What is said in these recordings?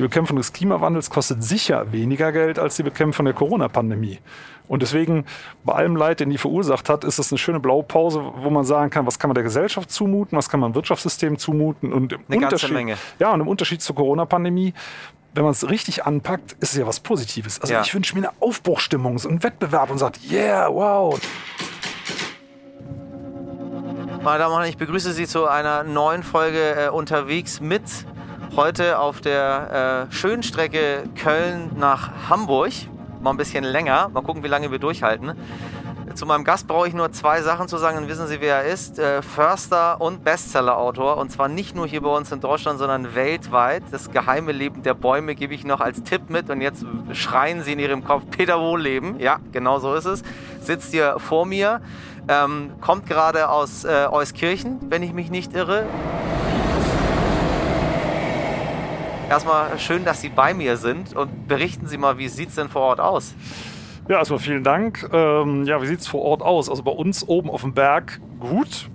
Die Bekämpfung des Klimawandels kostet sicher weniger Geld als die Bekämpfung der Corona-Pandemie. Und deswegen, bei allem Leid, den die verursacht hat, ist es eine schöne Blaupause, wo man sagen kann, was kann man der Gesellschaft zumuten, was kann man dem Wirtschaftssystem zumuten. Und im Eine ganze Unterschied, Menge. Ja, und im Unterschied zur Corona-Pandemie, wenn man es richtig anpackt, ist es ja was Positives. Also Ja. ich wünsche mir eine Aufbruchstimmung, so einen Wettbewerb und sagt, yeah, wow. Meine Damen und Herren, ich begrüße Sie zu einer neuen Folge äh, unterwegs mit heute auf der äh, schönen Strecke Köln nach Hamburg. Mal ein bisschen länger. Mal gucken, wie lange wir durchhalten. Zu meinem Gast brauche ich nur zwei Sachen zu sagen, dann wissen Sie, wer er ist. Äh, Förster und Bestseller-Autor. Und zwar nicht nur hier bei uns in Deutschland, sondern weltweit. Das geheime Leben der Bäume gebe ich noch als Tipp mit. Und jetzt schreien Sie in Ihrem Kopf, Peter Wohlleben. Ja, genau so ist es. Sitzt hier vor mir. Ähm, kommt gerade aus äh, Euskirchen, wenn ich mich nicht irre. Erstmal schön, dass Sie bei mir sind und berichten Sie mal, wie sieht es denn vor Ort aus? Ja, erstmal vielen Dank. Ähm, ja, wie sieht es vor Ort aus? Also bei uns oben auf dem Berg gut.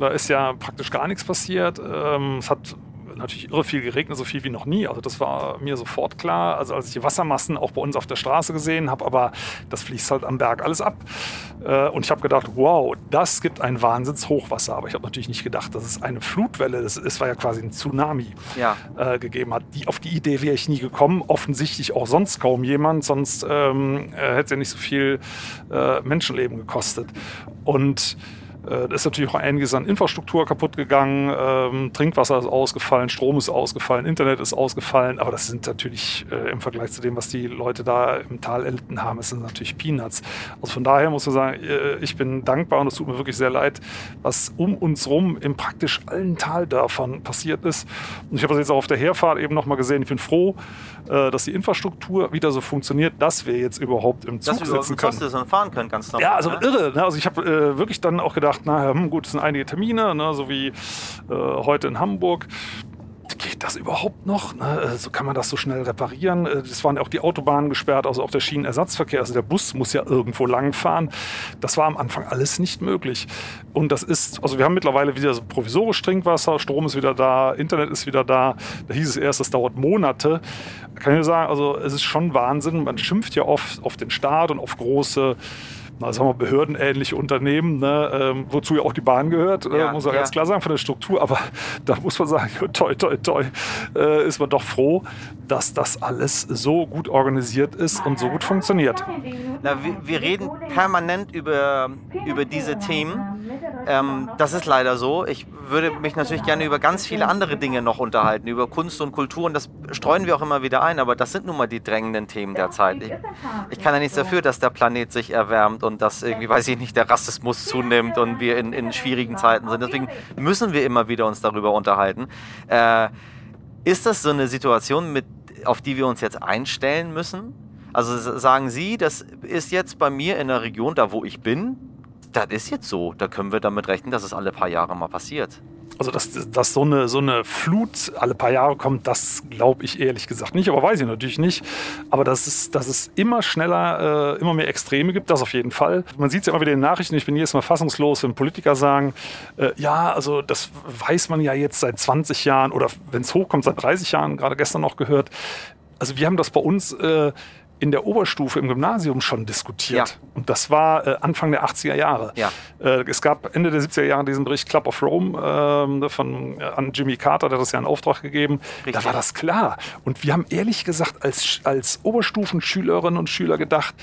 Da ist ja praktisch gar nichts passiert. Ähm, es hat natürlich irre viel geregnet, so viel wie noch nie. Also das war mir sofort klar. Also als ich die Wassermassen auch bei uns auf der Straße gesehen habe, aber das fließt halt am Berg alles ab. Äh, und ich habe gedacht, wow, das gibt ein Wahnsinnshochwasser. Aber ich habe natürlich nicht gedacht, dass es eine Flutwelle, das, das war ja quasi ein Tsunami, Ja. äh, gegeben hat. Die, auf die Idee wäre ich nie gekommen. Offensichtlich auch sonst kaum jemand, sonst ähm, äh, hätte es ja nicht so viel äh, Menschenleben gekostet. Und äh, da ist natürlich auch einiges an Infrastruktur kaputt gegangen. Ähm, Trinkwasser ist ausgefallen, Strom ist ausgefallen, Internet ist ausgefallen. Aber das sind natürlich äh, im Vergleich zu dem, was die Leute da im Tal erlitten haben, ist das natürlich Peanuts. Also von daher muss man sagen, äh, ich bin dankbar und es tut mir wirklich sehr leid, was um uns rum in praktisch allen Taldörfern passiert ist. Und ich habe das jetzt auch auf der Herfahrt eben nochmal gesehen. Ich bin froh, äh, dass die Infrastruktur wieder so funktioniert, dass wir jetzt überhaupt im Zug Dass wir überhaupt sitzen mit können. Hostess und fahren können, ganz normal. Ja, also ne? irre. Ne? Also ich habe äh, wirklich dann auch gedacht, na hm, gut, es sind einige Termine, ne? so wie äh, heute in Hamburg. Geht das überhaupt noch? Ne? So kann man das so schnell reparieren. Äh, Es waren auch die Autobahnen gesperrt, also auch der Schienenersatzverkehr. Also der Bus muss ja irgendwo langfahren. Das war am Anfang alles nicht möglich. Und das ist, also wir haben mittlerweile wieder so provisorisch Trinkwasser, Strom ist wieder da, Internet ist wieder da. Da hieß es erst, das dauert Monate. Da kann ich nur sagen, also es ist schon Wahnsinn. Man schimpft ja oft auf den Staat und auf große na, sagen wir, behördenähnliche Unternehmen, ne, ähm, wozu ja auch die Bahn gehört, Ja, äh, muss man ja. ganz klar sagen, von der Struktur. Aber da muss man sagen, toi, toi, toi, äh, ist man doch froh, dass das alles so gut organisiert ist und so gut funktioniert. Na, wir, wir reden permanent über, über diese Themen. Ähm, das ist leider so. Ich würde mich natürlich gerne über ganz viele andere Dinge noch unterhalten, über Kunst und Kultur. Und das streuen wir auch immer wieder ein. Aber das sind nun mal die drängenden Themen der Zeit. Ich, ich kann ja nichts dafür, dass der Planet sich erwärmt und dass irgendwie, weiß ich nicht, der Rassismus zunimmt und wir in, in schwierigen Zeiten sind. Deswegen müssen wir immer wieder uns darüber unterhalten. Äh, ist das so eine Situation, mit, auf die wir uns jetzt einstellen müssen? Also sagen Sie, das ist jetzt bei mir in der Region, da wo ich bin, das ist jetzt so. Da können wir damit rechnen, dass es alle paar Jahre mal passiert. Also, dass, dass so, eine, so eine Flut alle paar Jahre kommt, das glaube ich ehrlich gesagt nicht, aber weiß ich natürlich nicht. Aber dass es, dass es immer schneller, äh, immer mehr Extreme gibt, das auf jeden Fall. Man sieht es ja immer wieder in den Nachrichten, ich bin jedes Mal fassungslos, wenn Politiker sagen, äh, ja, also das weiß man ja jetzt seit 20 Jahren oder wenn es hochkommt, seit 30 Jahren, gerade gestern noch gehört. Also wir haben das bei uns äh, in der Oberstufe im Gymnasium schon diskutiert. Ja. Und das war äh, Anfang der 80er Jahre. Ja. Äh, es gab Ende der 70er Jahre diesen Bericht Club of Rome ähm, von, äh, an Jimmy Carter, der hat das ja in Auftrag gegeben. Richtig. Da war das klar. Und wir haben ehrlich gesagt als, als Oberstufenschülerinnen und Schüler gedacht,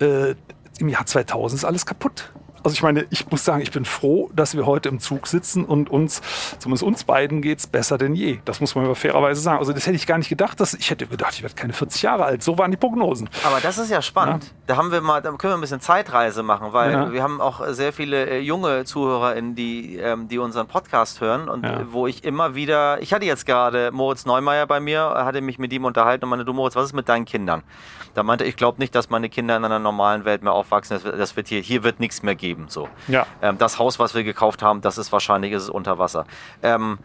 äh, im Jahr 2000 ist alles kaputt. Also ich meine, ich muss sagen, ich bin froh, dass wir heute im Zug sitzen und uns, zumindest uns beiden, geht's besser denn je. Das muss man aber fairerweise sagen. Also das hätte ich gar nicht gedacht. Dass, ich hätte gedacht, ich werde keine 40 Jahre alt. So waren die Prognosen. Aber das ist ja spannend. Da haben wir mal, da können wir ein bisschen Zeitreise machen, weil Ja. wir haben auch sehr viele äh, junge ZuhörerInnen, die, ähm, die unseren Podcast hören und Ja. wo ich immer wieder, ich hatte jetzt gerade Moritz Neumeier bei mir, hatte mich mit ihm unterhalten und meinte, du Moritz, was ist mit deinen Kindern? Da meinte ich, glaube nicht, dass meine Kinder in einer normalen Welt mehr aufwachsen. Das wird, das wird hier, hier wird nichts mehr geben. So. Ja. Ähm, das Haus, was wir gekauft haben, das ist wahrscheinlich ist es unter Wasser. Ähm,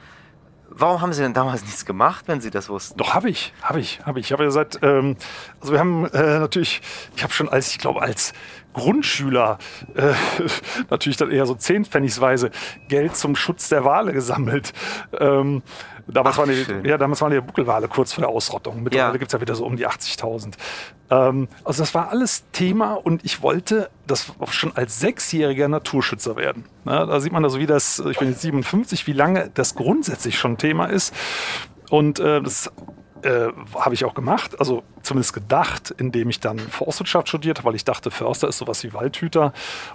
warum haben Sie denn damals nichts gemacht, wenn Sie das wussten? Doch, habe ich, habe ich, habe ich. Ich habe ja seit, ähm, also wir haben äh, natürlich, ich habe schon als, ich glaube, als Grundschüler äh, natürlich dann eher so zehnpfennigsweise Geld zum Schutz der Wale gesammelt. Ähm, Damals, Ach, waren die, schön. ja, damals waren die Buckelwale kurz vor der Ausrottung. Mittlerweile Ja. gibt es ja wieder so um die 80.000. Ähm, also das war alles Thema und ich wollte das schon als Sechsjähriger Naturschützer werden. Ja, da sieht man also, wie das, ich bin jetzt 57, wie lange das grundsätzlich schon Thema ist. Und äh, das äh, habe ich auch gemacht, also zumindest gedacht, indem ich dann Forstwirtschaft studiert habe, weil ich dachte, Förster ist sowas wie Waldhüter.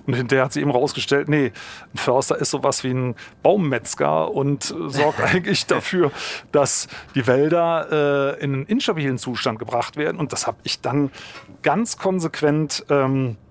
Und hinterher hat sie eben rausgestellt, nee, ein Förster ist sowas wie ein Baummetzger und äh, sorgt eigentlich dafür, dass die Wälder äh, in einen instabilen Zustand gebracht werden. Und das habe ich dann ganz konsequent ähm, äh,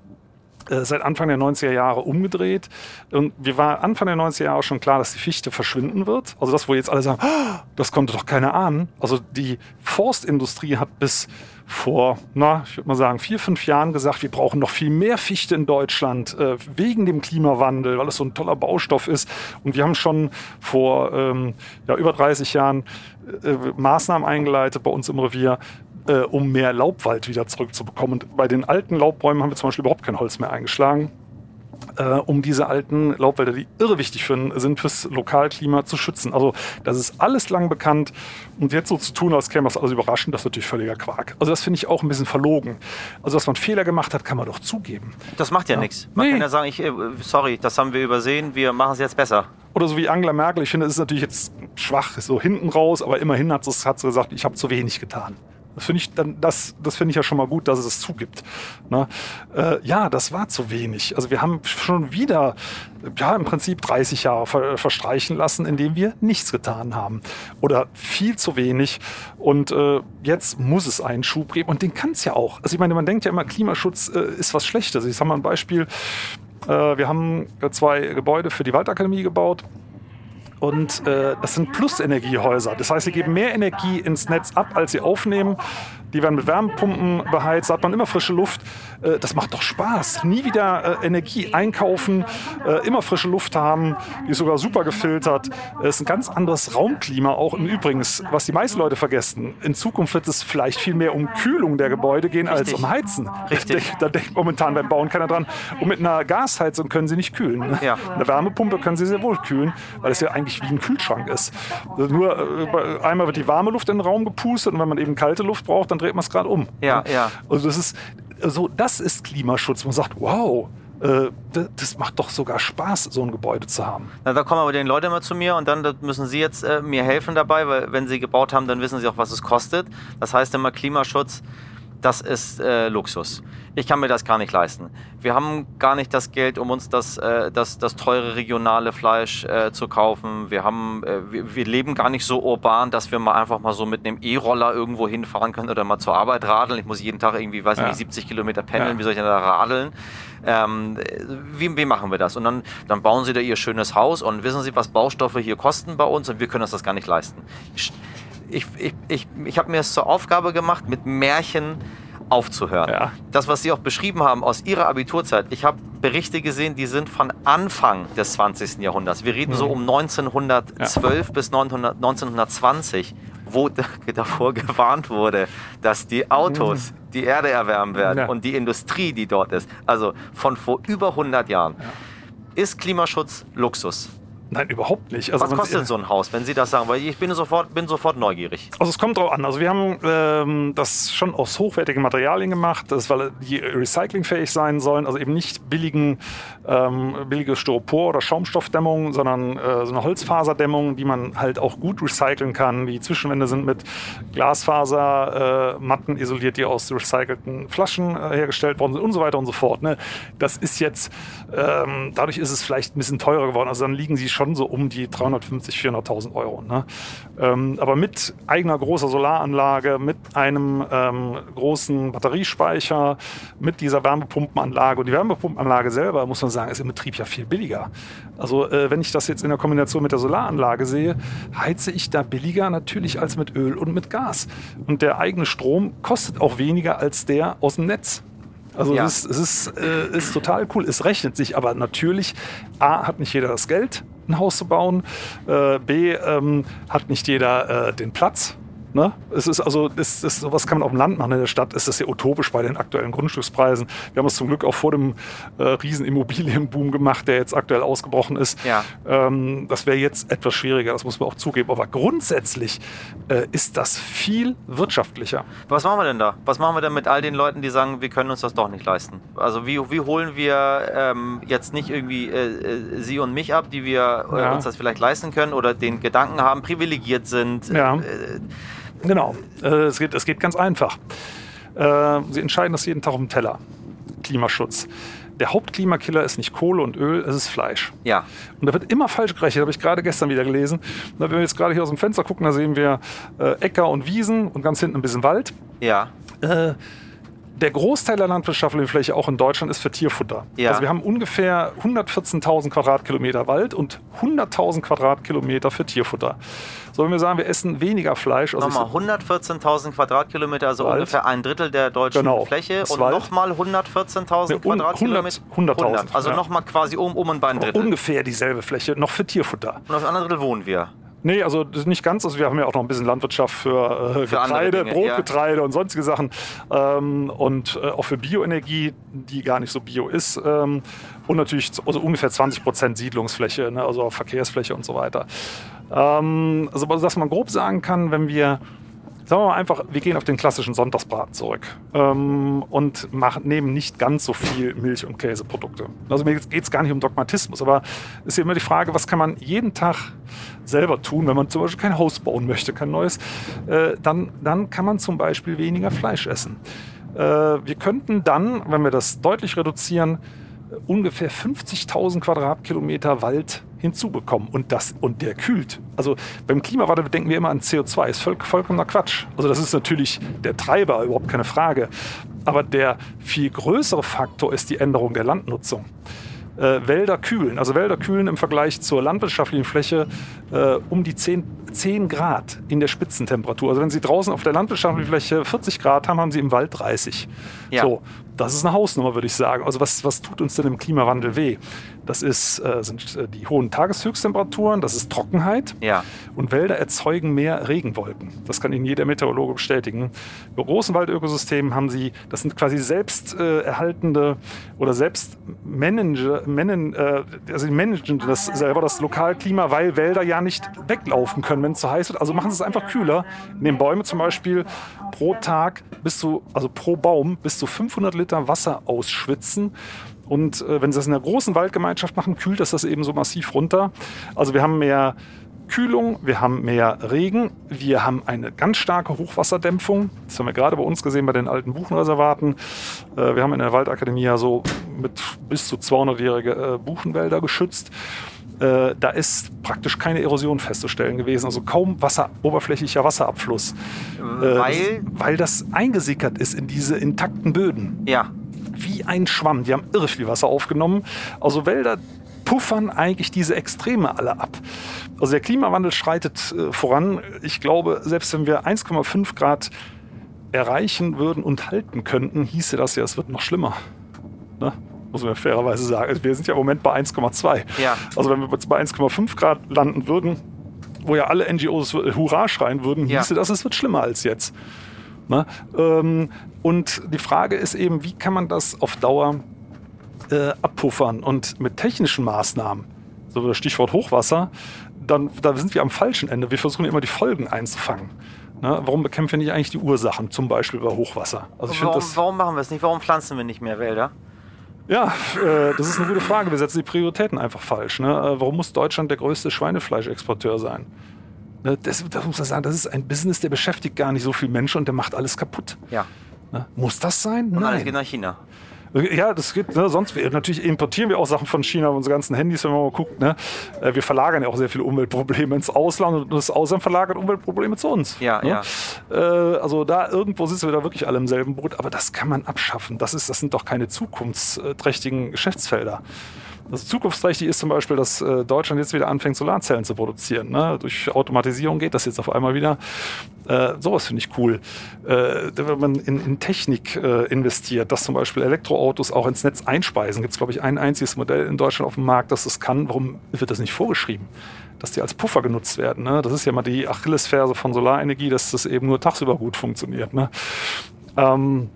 seit Anfang der 90er Jahre umgedreht. Und wir war Anfang der 90er Jahre schon klar, dass die Fichte verschwinden wird. Also das, wo jetzt alle sagen, "Ah, das konnte doch keiner ahnen. Also die Forstindustrie hat bis vor, na, ich würde mal sagen, vier, fünf Jahren gesagt, wir brauchen noch viel mehr Fichte in Deutschland äh, wegen dem Klimawandel, weil es so ein toller Baustoff ist. Und wir haben schon vor ähm, ja, über 30 Jahren äh, Maßnahmen eingeleitet bei uns im Revier, äh, um mehr Laubwald wieder zurückzubekommen. Und bei den alten Laubbäumen haben wir zum Beispiel überhaupt kein Holz mehr eingeschlagen, äh, um diese alten Laubwälder, die irre wichtig für, sind fürs Lokalklima, zu schützen. Also das ist alles lang bekannt. Und jetzt so zu tun, als käme das alles überraschend, das ist natürlich völliger Quark. Also das finde ich auch ein bisschen verlogen. Also dass man Fehler gemacht hat, kann man doch zugeben. Das macht ja, nichts. Man Nee. kann ja sagen, ich, äh, sorry, das haben wir übersehen, wir machen es jetzt besser. Oder so wie Angela Merkel, ich finde, es ist natürlich jetzt schwach, ist so hinten raus, aber immerhin hat sie, hat sie gesagt, ich habe zu wenig getan. Das finde ich, dann, das, das finde ich ja schon mal gut, dass es es zugibt. Ne? Äh, ja, das war zu wenig. Also wir haben schon wieder, ja, im Prinzip 30 Jahre ver, verstreichen lassen, indem wir nichts getan haben. Oder viel zu wenig. Und äh, jetzt muss es einen Schub geben. Und den kann es ja auch. Also ich meine, man denkt ja immer, Klimaschutz äh, ist was Schlechtes. Ich sage mal ein Beispiel. Äh, wir haben zwei Gebäude für die Waldakademie gebaut. Und äh, das sind Plusenergiehäuser. Das heißt, sie geben mehr Energie ins Netz ab, als sie aufnehmen. Die werden mit Wärmepumpen beheizt, da hat man immer frische Luft. Äh, das macht doch Spaß. Nie wieder äh, Energie einkaufen, äh, immer frische Luft haben, die ist sogar super gefiltert. Es ist ein ganz anderes Raumklima auch im Übrigen, was die meisten Leute vergessen. In Zukunft wird es vielleicht viel mehr um Kühlung der Gebäude gehen als Richtig. um Heizen. Richtig. Da denkt momentan beim Bauen keiner dran. Und mit einer Gasheizung können sie nicht kühlen. Ja. Eine Wärmepumpe können sie sehr wohl kühlen, weil es ja eigentlich wie ein Kühlschrank ist. Nur einmal wird die warme Luft in den Raum gepustet und wenn man eben kalte Luft braucht, dann dreht man es gerade um. Ja, ja. Also das ist so, das ist Klimaschutz. Man sagt, wow, äh, das macht doch sogar Spaß, so ein Gebäude zu haben. Na, da kommen aber die Leute immer zu mir und dann da müssen sie jetzt äh, mir helfen dabei, weil wenn sie gebaut haben, dann wissen sie auch, was es kostet. Das heißt immer Klimaschutz, das ist äh, Luxus. Ich kann mir das gar nicht leisten. Wir haben gar nicht das Geld, um uns das, äh, das, das teure regionale Fleisch äh, zu kaufen. Wir, haben, äh, wir, wir leben gar nicht so urban, dass wir mal einfach mal so mit einem E-Roller irgendwo hinfahren können oder mal zur Arbeit radeln. Ich muss jeden Tag irgendwie, weiß Ja. nicht, 70 Kilometer pendeln. Ja. Wie soll ich denn da radeln? Ähm, wie, wie machen wir das? Und dann, dann bauen sie da ihr schönes Haus und wissen sie, was Baustoffe hier kosten bei uns und wir können uns das gar nicht leisten. Ich, ich, ich, ich, ich habe mir es zur Aufgabe gemacht, mit Märchen aufzuhören. Ja. Das, was Sie auch beschrieben haben aus Ihrer Abiturzeit, ich habe Berichte gesehen, die sind von Anfang des 20. Jahrhunderts. Wir reden so Mhm. um 1912 bis 900, 1920, wo davor gewarnt wurde, dass die Autos die Erde erwärmen werden Mhm. Ja. und die Industrie, die dort ist. Also von vor über 100 Jahren. Ist Klimaschutz Luxus? Nein, überhaupt nicht. Also Was kostet so ein Haus, wenn Sie das sagen? Weil ich bin sofort, bin sofort neugierig. Also es kommt drauf an. Also wir haben ähm, das schon aus hochwertigen Materialien gemacht, das weil die recyclingfähig sein sollen. Also eben nicht billigen, ähm, billige Styropor- oder Schaumstoffdämmung, sondern äh, so eine Holzfaserdämmung, die man halt auch gut recyceln kann. Die Zwischenwände sind mit Glasfasermatten äh, Matten isoliert, die aus recycelten Flaschen äh, hergestellt worden sind und so weiter und so fort. Ne? Das ist jetzt, ähm, dadurch ist es vielleicht ein bisschen teurer geworden. Also dann liegen sie schon so um die 350.000, 400.000 Euro. Ne? Ähm, aber mit eigener großer Solaranlage, mit einem ähm, großen Batteriespeicher, mit dieser Wärmepumpenanlage. Und die Wärmepumpenanlage selber, muss man sagen, ist im Betrieb ja viel billiger. Also äh, wenn ich das jetzt in der Kombination mit der Solaranlage sehe, heize ich da billiger natürlich als mit Öl und mit Gas. Und der eigene Strom kostet auch weniger als der aus dem Netz. Also Ja. es, ist, es ist, äh, ist total cool. Es rechnet sich, aber natürlich, A, hat nicht jeder das Geld, Haus zu bauen. Äh, B, ähm, hat nicht jeder äh, den Platz. Ne? Es ist also, das, das, sowas kann man auf dem Land machen. In der Stadt ist das ja utopisch bei den aktuellen Grundstückspreisen. Wir haben es zum Glück auch vor dem äh, riesen Immobilienboom gemacht, der jetzt aktuell ausgebrochen ist. Ja. Ähm, das wäre jetzt etwas schwieriger, das muss man auch zugeben. Aber grundsätzlich äh, ist das viel wirtschaftlicher. Was machen wir denn da? Was machen wir denn mit all den Leuten, die sagen, wir können uns das doch nicht leisten? Also wie, wie holen wir ähm, jetzt nicht irgendwie äh, äh Sie und mich ab, die wir äh, Ja. uns das vielleicht leisten können oder den Gedanken haben, privilegiert sind? Ja. Genau, äh, es, geht, es geht ganz einfach. Äh, Sie entscheiden das jeden Tag auf dem Teller. Klimaschutz. Der Hauptklimakiller ist nicht Kohle und Öl, es ist Fleisch. ja. Und da wird immer falsch gerechnet, habe ich gerade gestern wieder gelesen. Na, wenn wir jetzt gerade hier aus dem Fenster gucken, da sehen wir äh, Äcker und Wiesen und ganz hinten ein bisschen Wald. Ja. Äh, der Großteil der landwirtschaftlichen Fläche auch in Deutschland ist für Tierfutter. Ja. Also wir haben ungefähr 114.000 Quadratkilometer Wald und 100.000 Quadratkilometer für Tierfutter. So, wenn wir sagen, wir essen weniger Fleisch, also Nochmal 114.000 Quadratkilometer, also Wald. ungefähr ein Drittel der deutschen Genau. Fläche. Und nochmal 114.000 Ne, Quadratkilometer. 100 100.000, Also ja. nochmal quasi um, um und bei ein Drittel. ungefähr dieselbe Fläche noch für Tierfutter. Und auf dem anderen Drittel wohnen wir. Nee, also nicht ganz. Also wir haben ja auch noch ein bisschen Landwirtschaft für, äh, Für Getreide, Dinge, Brotgetreide und sonstige Sachen. Ähm, und äh, auch für Bioenergie, die gar nicht so bio ist. Ähm, und natürlich also ungefähr 20 Prozent Siedlungsfläche, ne, also Verkehrsfläche und so weiter. Ähm, also dass man grob sagen kann, wenn wir Sagen wir mal einfach, wir gehen auf den klassischen Sonntagsbraten zurück ähm, und machen, nehmen nicht ganz so viel Milch- und Käseprodukte. Also mir geht es gar nicht um Dogmatismus, aber es ist immer die Frage, was kann man jeden Tag selber tun, wenn man zum Beispiel kein Haus bauen möchte, kein neues, äh, dann, dann kann man zum Beispiel weniger Fleisch essen. Äh, wir könnten dann, wenn wir das deutlich reduzieren, ungefähr 50.000 Quadratkilometer Wald hinzubekommen und das und der kühlt. Also beim Klimawandel denken wir immer an CO2, ist voll, vollkommener Quatsch. Also das ist natürlich der Treiber, überhaupt keine Frage. Aber der viel größere Faktor ist die Änderung der Landnutzung. Äh, Wälder kühlen, also Wälder kühlen im Vergleich zur landwirtschaftlichen Fläche äh, um die 10, 10 Grad in der Spitzentemperatur. Also wenn Sie draußen auf der landwirtschaftlichen Fläche 40 Grad haben, haben Sie im Wald 30. Ja. So, das ist eine Hausnummer, würde ich sagen. Also was, was tut uns denn im Klimawandel weh? Das ist, äh, sind äh, die hohen Tageshöchsttemperaturen, das ist Trockenheit. Ja. Und Wälder erzeugen mehr Regenwolken. Das kann Ihnen jeder Meteorologe bestätigen. Bei großen Waldökosystemen haben Sie, das sind quasi selbst äh, erhaltende oder selbst manage, manen, äh, also managen das selber, das Lokalklima, weil Wälder ja nicht weglaufen können, wenn es zu heiß wird. Also machen sie es einfach kühler. Nehmen Bäume zum Beispiel pro Tag bis zu, also pro Baum bis zu 500 Liter Wasser ausschwitzen. Und äh, wenn sie das in einer großen Waldgemeinschaft machen, kühlt das das eben so massiv runter. Also wir haben mehr Kühlung, wir haben mehr Regen, wir haben eine ganz starke Hochwasserdämpfung. Das haben wir gerade bei uns gesehen bei den alten Buchenreservaten. Äh, wir haben in der Waldakademie ja so mit bis zu 200-jährige äh, Buchenwälder geschützt. Äh, da ist praktisch keine Erosion festzustellen gewesen, also kaum Wasser, oberflächlicher Wasserabfluss. Äh, Weil- das, weil das eingesickert ist in diese intakten Böden Ja. wie ein Schwamm. Die haben irre viel Wasser aufgenommen. Also Wälder puffern eigentlich diese Extreme alle ab. Also der Klimawandel schreitet äh, voran. Ich glaube, selbst wenn wir 1,5 Grad erreichen würden und halten könnten, hieße das ja, es wird noch schlimmer. Ne? Muss man fairerweise sagen. Also wir sind ja im Moment bei 1,2. Ja. Also wenn wir jetzt bei 1,5 Grad landen würden, wo ja alle NGOs Hurra schreien würden, Ja. hieße das, es wird schlimmer als jetzt. Ne? Ähm, und die Frage ist eben, wie kann man das auf Dauer äh, abpuffern? Und mit technischen Maßnahmen, so das Stichwort Hochwasser, dann da sind wir am falschen Ende. Wir versuchen immer die Folgen einzufangen. Ne? Warum bekämpfen wir nicht eigentlich die Ursachen, zum Beispiel bei Hochwasser? Also Warum, das, warum machen wir es nicht? Warum pflanzen wir nicht mehr Wälder? Ja, äh, das ist eine gute Frage. Wir setzen die Prioritäten einfach falsch. Ne? Äh, warum muss Deutschland der größte Schweinefleischexporteur sein? Ne? Das, das muss man sagen, das ist ein Business, der beschäftigt gar nicht so viele Menschen und der macht alles kaputt. Ja. Ne? Muss das sein? Und alles Nein. geht nach China. Ja, das geht. Ne? Sonst natürlich importieren wir auch Sachen von China, unsere ganzen Handys, wenn man mal guckt. Ne? Äh, Wir verlagern ja auch sehr viele Umweltprobleme ins Ausland und das Ausland verlagert Umweltprobleme zu uns. Ja, ne? ja. Äh, Also da irgendwo sitzen wir da wirklich alle im selben Boot, aber das kann man abschaffen. Das, ist, das sind doch keine zukunftsträchtigen Geschäftsfelder. Also zukunftsträchtig ist zum Beispiel, dass äh, Deutschland jetzt wieder anfängt, Solarzellen zu produzieren. Ne? Durch Automatisierung geht das jetzt auf einmal wieder. Äh, sowas finde ich cool. Äh, wenn man in, in Technik äh, investiert, dass zum Beispiel Elektroautos auch ins Netz einspeisen, gibt es, glaube ich, ein einziges Modell in Deutschland auf dem Markt, das das kann. Warum wird das nicht vorgeschrieben? dass die als Puffer genutzt werden. Ne? Das ist ja mal die Achillesferse von Solarenergie, dass das eben nur tagsüber gut funktioniert. Ne? Ähm,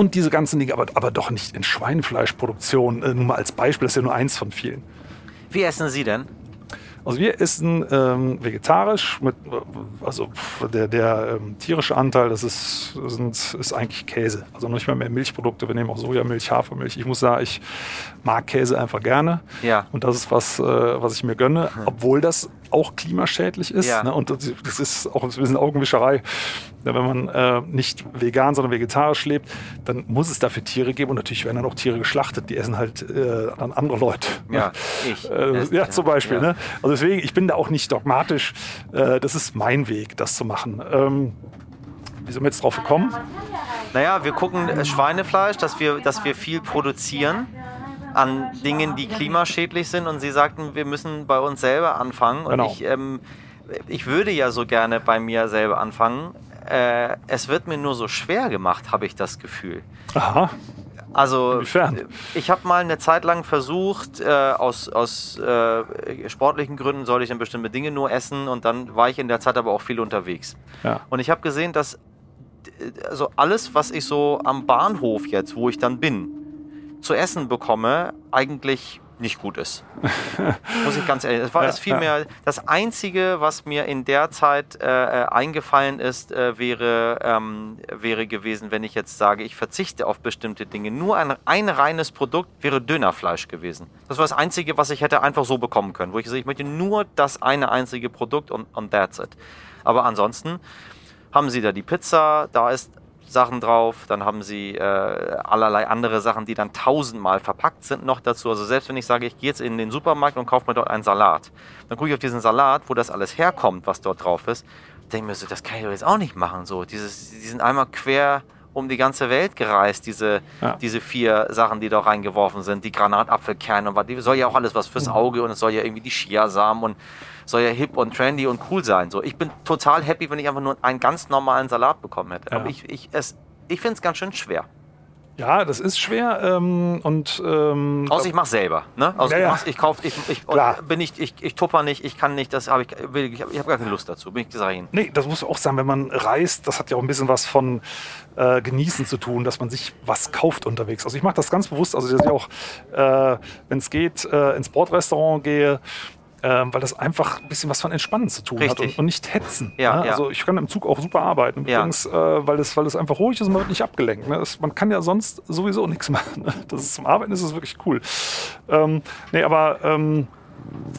und diese ganzen Dinge, aber, aber doch nicht in Schweinefleischproduktion. Äh, nur mal als Beispiel, das ist ja nur eins von vielen. Wie essen Sie denn? Also wir essen ähm, vegetarisch, mit, also der, der ähm, tierische Anteil, das ist, sind, ist eigentlich Käse. Also nicht mal mehr Milchprodukte, wir nehmen auch Sojamilch, Hafermilch. Ich muss sagen, ich mag Käse einfach gerne. Ja. Und das ist was, äh, was ich mir gönne, obwohl das auch klimaschädlich ist. Ja. Ne? Und das, ist auch ein bisschen Augenwischerei. Wenn man äh, nicht vegan, sondern vegetarisch lebt, dann muss es dafür Tiere geben. Und natürlich werden dann auch Tiere geschlachtet. Die essen halt äh, dann andere Leute. Ne? Ja, ich. Äh, ja, zum Beispiel. Ja. Ne? Also deswegen, ich bin da auch nicht dogmatisch. Äh, das ist mein Weg, das zu machen. Ähm, wie sind wir jetzt drauf gekommen? Naja, wir gucken äh, Schweinefleisch, dass wir, dass wir viel produzieren an Dingen, die klimaschädlich sind. Und Sie sagten, wir müssen bei uns selber anfangen. Und Genau. ich, ähm, ich würde ja so gerne bei mir selber anfangen. Äh, es wird mir nur so schwer gemacht, habe ich das Gefühl. Aha. Also Inwiefern? ich habe mal eine Zeit lang versucht, äh, aus, aus äh, sportlichen Gründen sollte ich dann bestimmte Dinge nur essen und dann war ich in der Zeit aber auch viel unterwegs. Ja. Und ich habe gesehen, dass also alles, was ich so am Bahnhof jetzt, wo ich dann bin, zu essen bekomme, eigentlich nicht gut ist. Muss ich ganz ehrlich. Es war Ja, es vielmehr das Einzige, was mir in der Zeit äh, äh, eingefallen ist, äh, wäre, ähm, wäre gewesen, wenn ich jetzt sage, ich verzichte auf bestimmte Dinge. Nur ein, ein reines Produkt wäre Dönerfleisch gewesen. Das war das Einzige, was ich hätte einfach so bekommen können, wo ich sage, ich möchte nur das eine einzige Produkt und, und that's it. Aber ansonsten haben sie da die Pizza, da ist Sachen drauf, dann haben sie äh, allerlei andere Sachen, die dann tausendmal verpackt sind noch dazu. Also selbst wenn ich sage, ich gehe jetzt in den Supermarkt und kaufe mir dort einen Salat, dann gucke ich auf diesen Salat, wo das alles herkommt, was dort drauf ist, denke mir so, das kann ich doch jetzt auch nicht machen. So, dieses, die sind einmal quer um die ganze Welt gereist, diese, Ja. diese vier Sachen, die da reingeworfen sind, die Granatapfelkerne und was, die soll ja auch alles was fürs Auge und es soll ja irgendwie die Chiasamen und soll ja hip und trendy und cool sein. So, ich bin total happy, wenn ich einfach nur einen ganz normalen Salat bekommen hätte. Ja. Aber ich, ich, es- ich finde es ganz schön schwer. Ja, das ist schwer. Ähm, und ähm, Außer ich mache selber. Ne? Außer Ja, ich, ja. mach's, ich kaufe, ich, ich, bin ich, ich, ich tupper nicht, ich kann nicht, das habe ich, ich, ich habe gar keine Lust dazu, bin ich sag Ihnen. Nee, das muss auch sein, wenn man reist, das hat ja auch ein bisschen was von äh, Genießen zu tun, dass man sich was kauft unterwegs. Also ich mache das ganz bewusst, also dass ich auch, äh, wenn es geht, äh, ins Bordrestaurant gehe, äh, weil das einfach ein bisschen was von Entspannen zu tun hat Richtig. und, und nicht hetzen. Ja, ne? ja. Also ich kann im Zug auch super arbeiten, Ja. übrigens, äh, weil, es, weil es einfach ruhig ist und man wird nicht abgelenkt. Ne? Das, man kann ja sonst sowieso nichts machen. Ne? Das ist, zum Arbeiten ist es wirklich cool. Ähm, nee, aber... Ähm,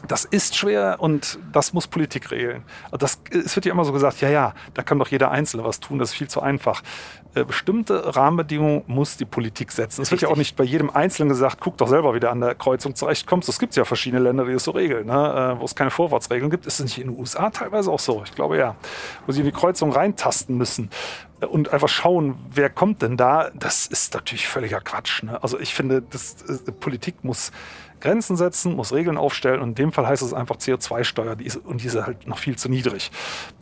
das ist schwer und das muss Politik regeln. Das, es wird ja immer so gesagt, ja, ja, da kann doch jeder Einzelne was tun, das ist viel zu einfach. Äh, Bestimmte Rahmenbedingungen muss die Politik setzen. Es wird ja auch nicht bei jedem Einzelnen gesagt, guck doch selber, wie du an der Kreuzung zurechtkommst. Es gibt ja verschiedene Länder, die das so regeln, ne? äh, wo es keine Vorfahrtsregeln gibt. Ist es nicht in den USA teilweise auch so? Ich glaube ja. Wo sie in die Kreuzung reintasten müssen äh, und einfach schauen, wer kommt denn da. Das ist natürlich völliger Quatsch. Ne? Also ich finde, das, äh, Politik muss Grenzen setzen, muss Regeln aufstellen und in dem Fall heißt es einfach CO2-Steuer die ist, und diese halt noch viel zu niedrig.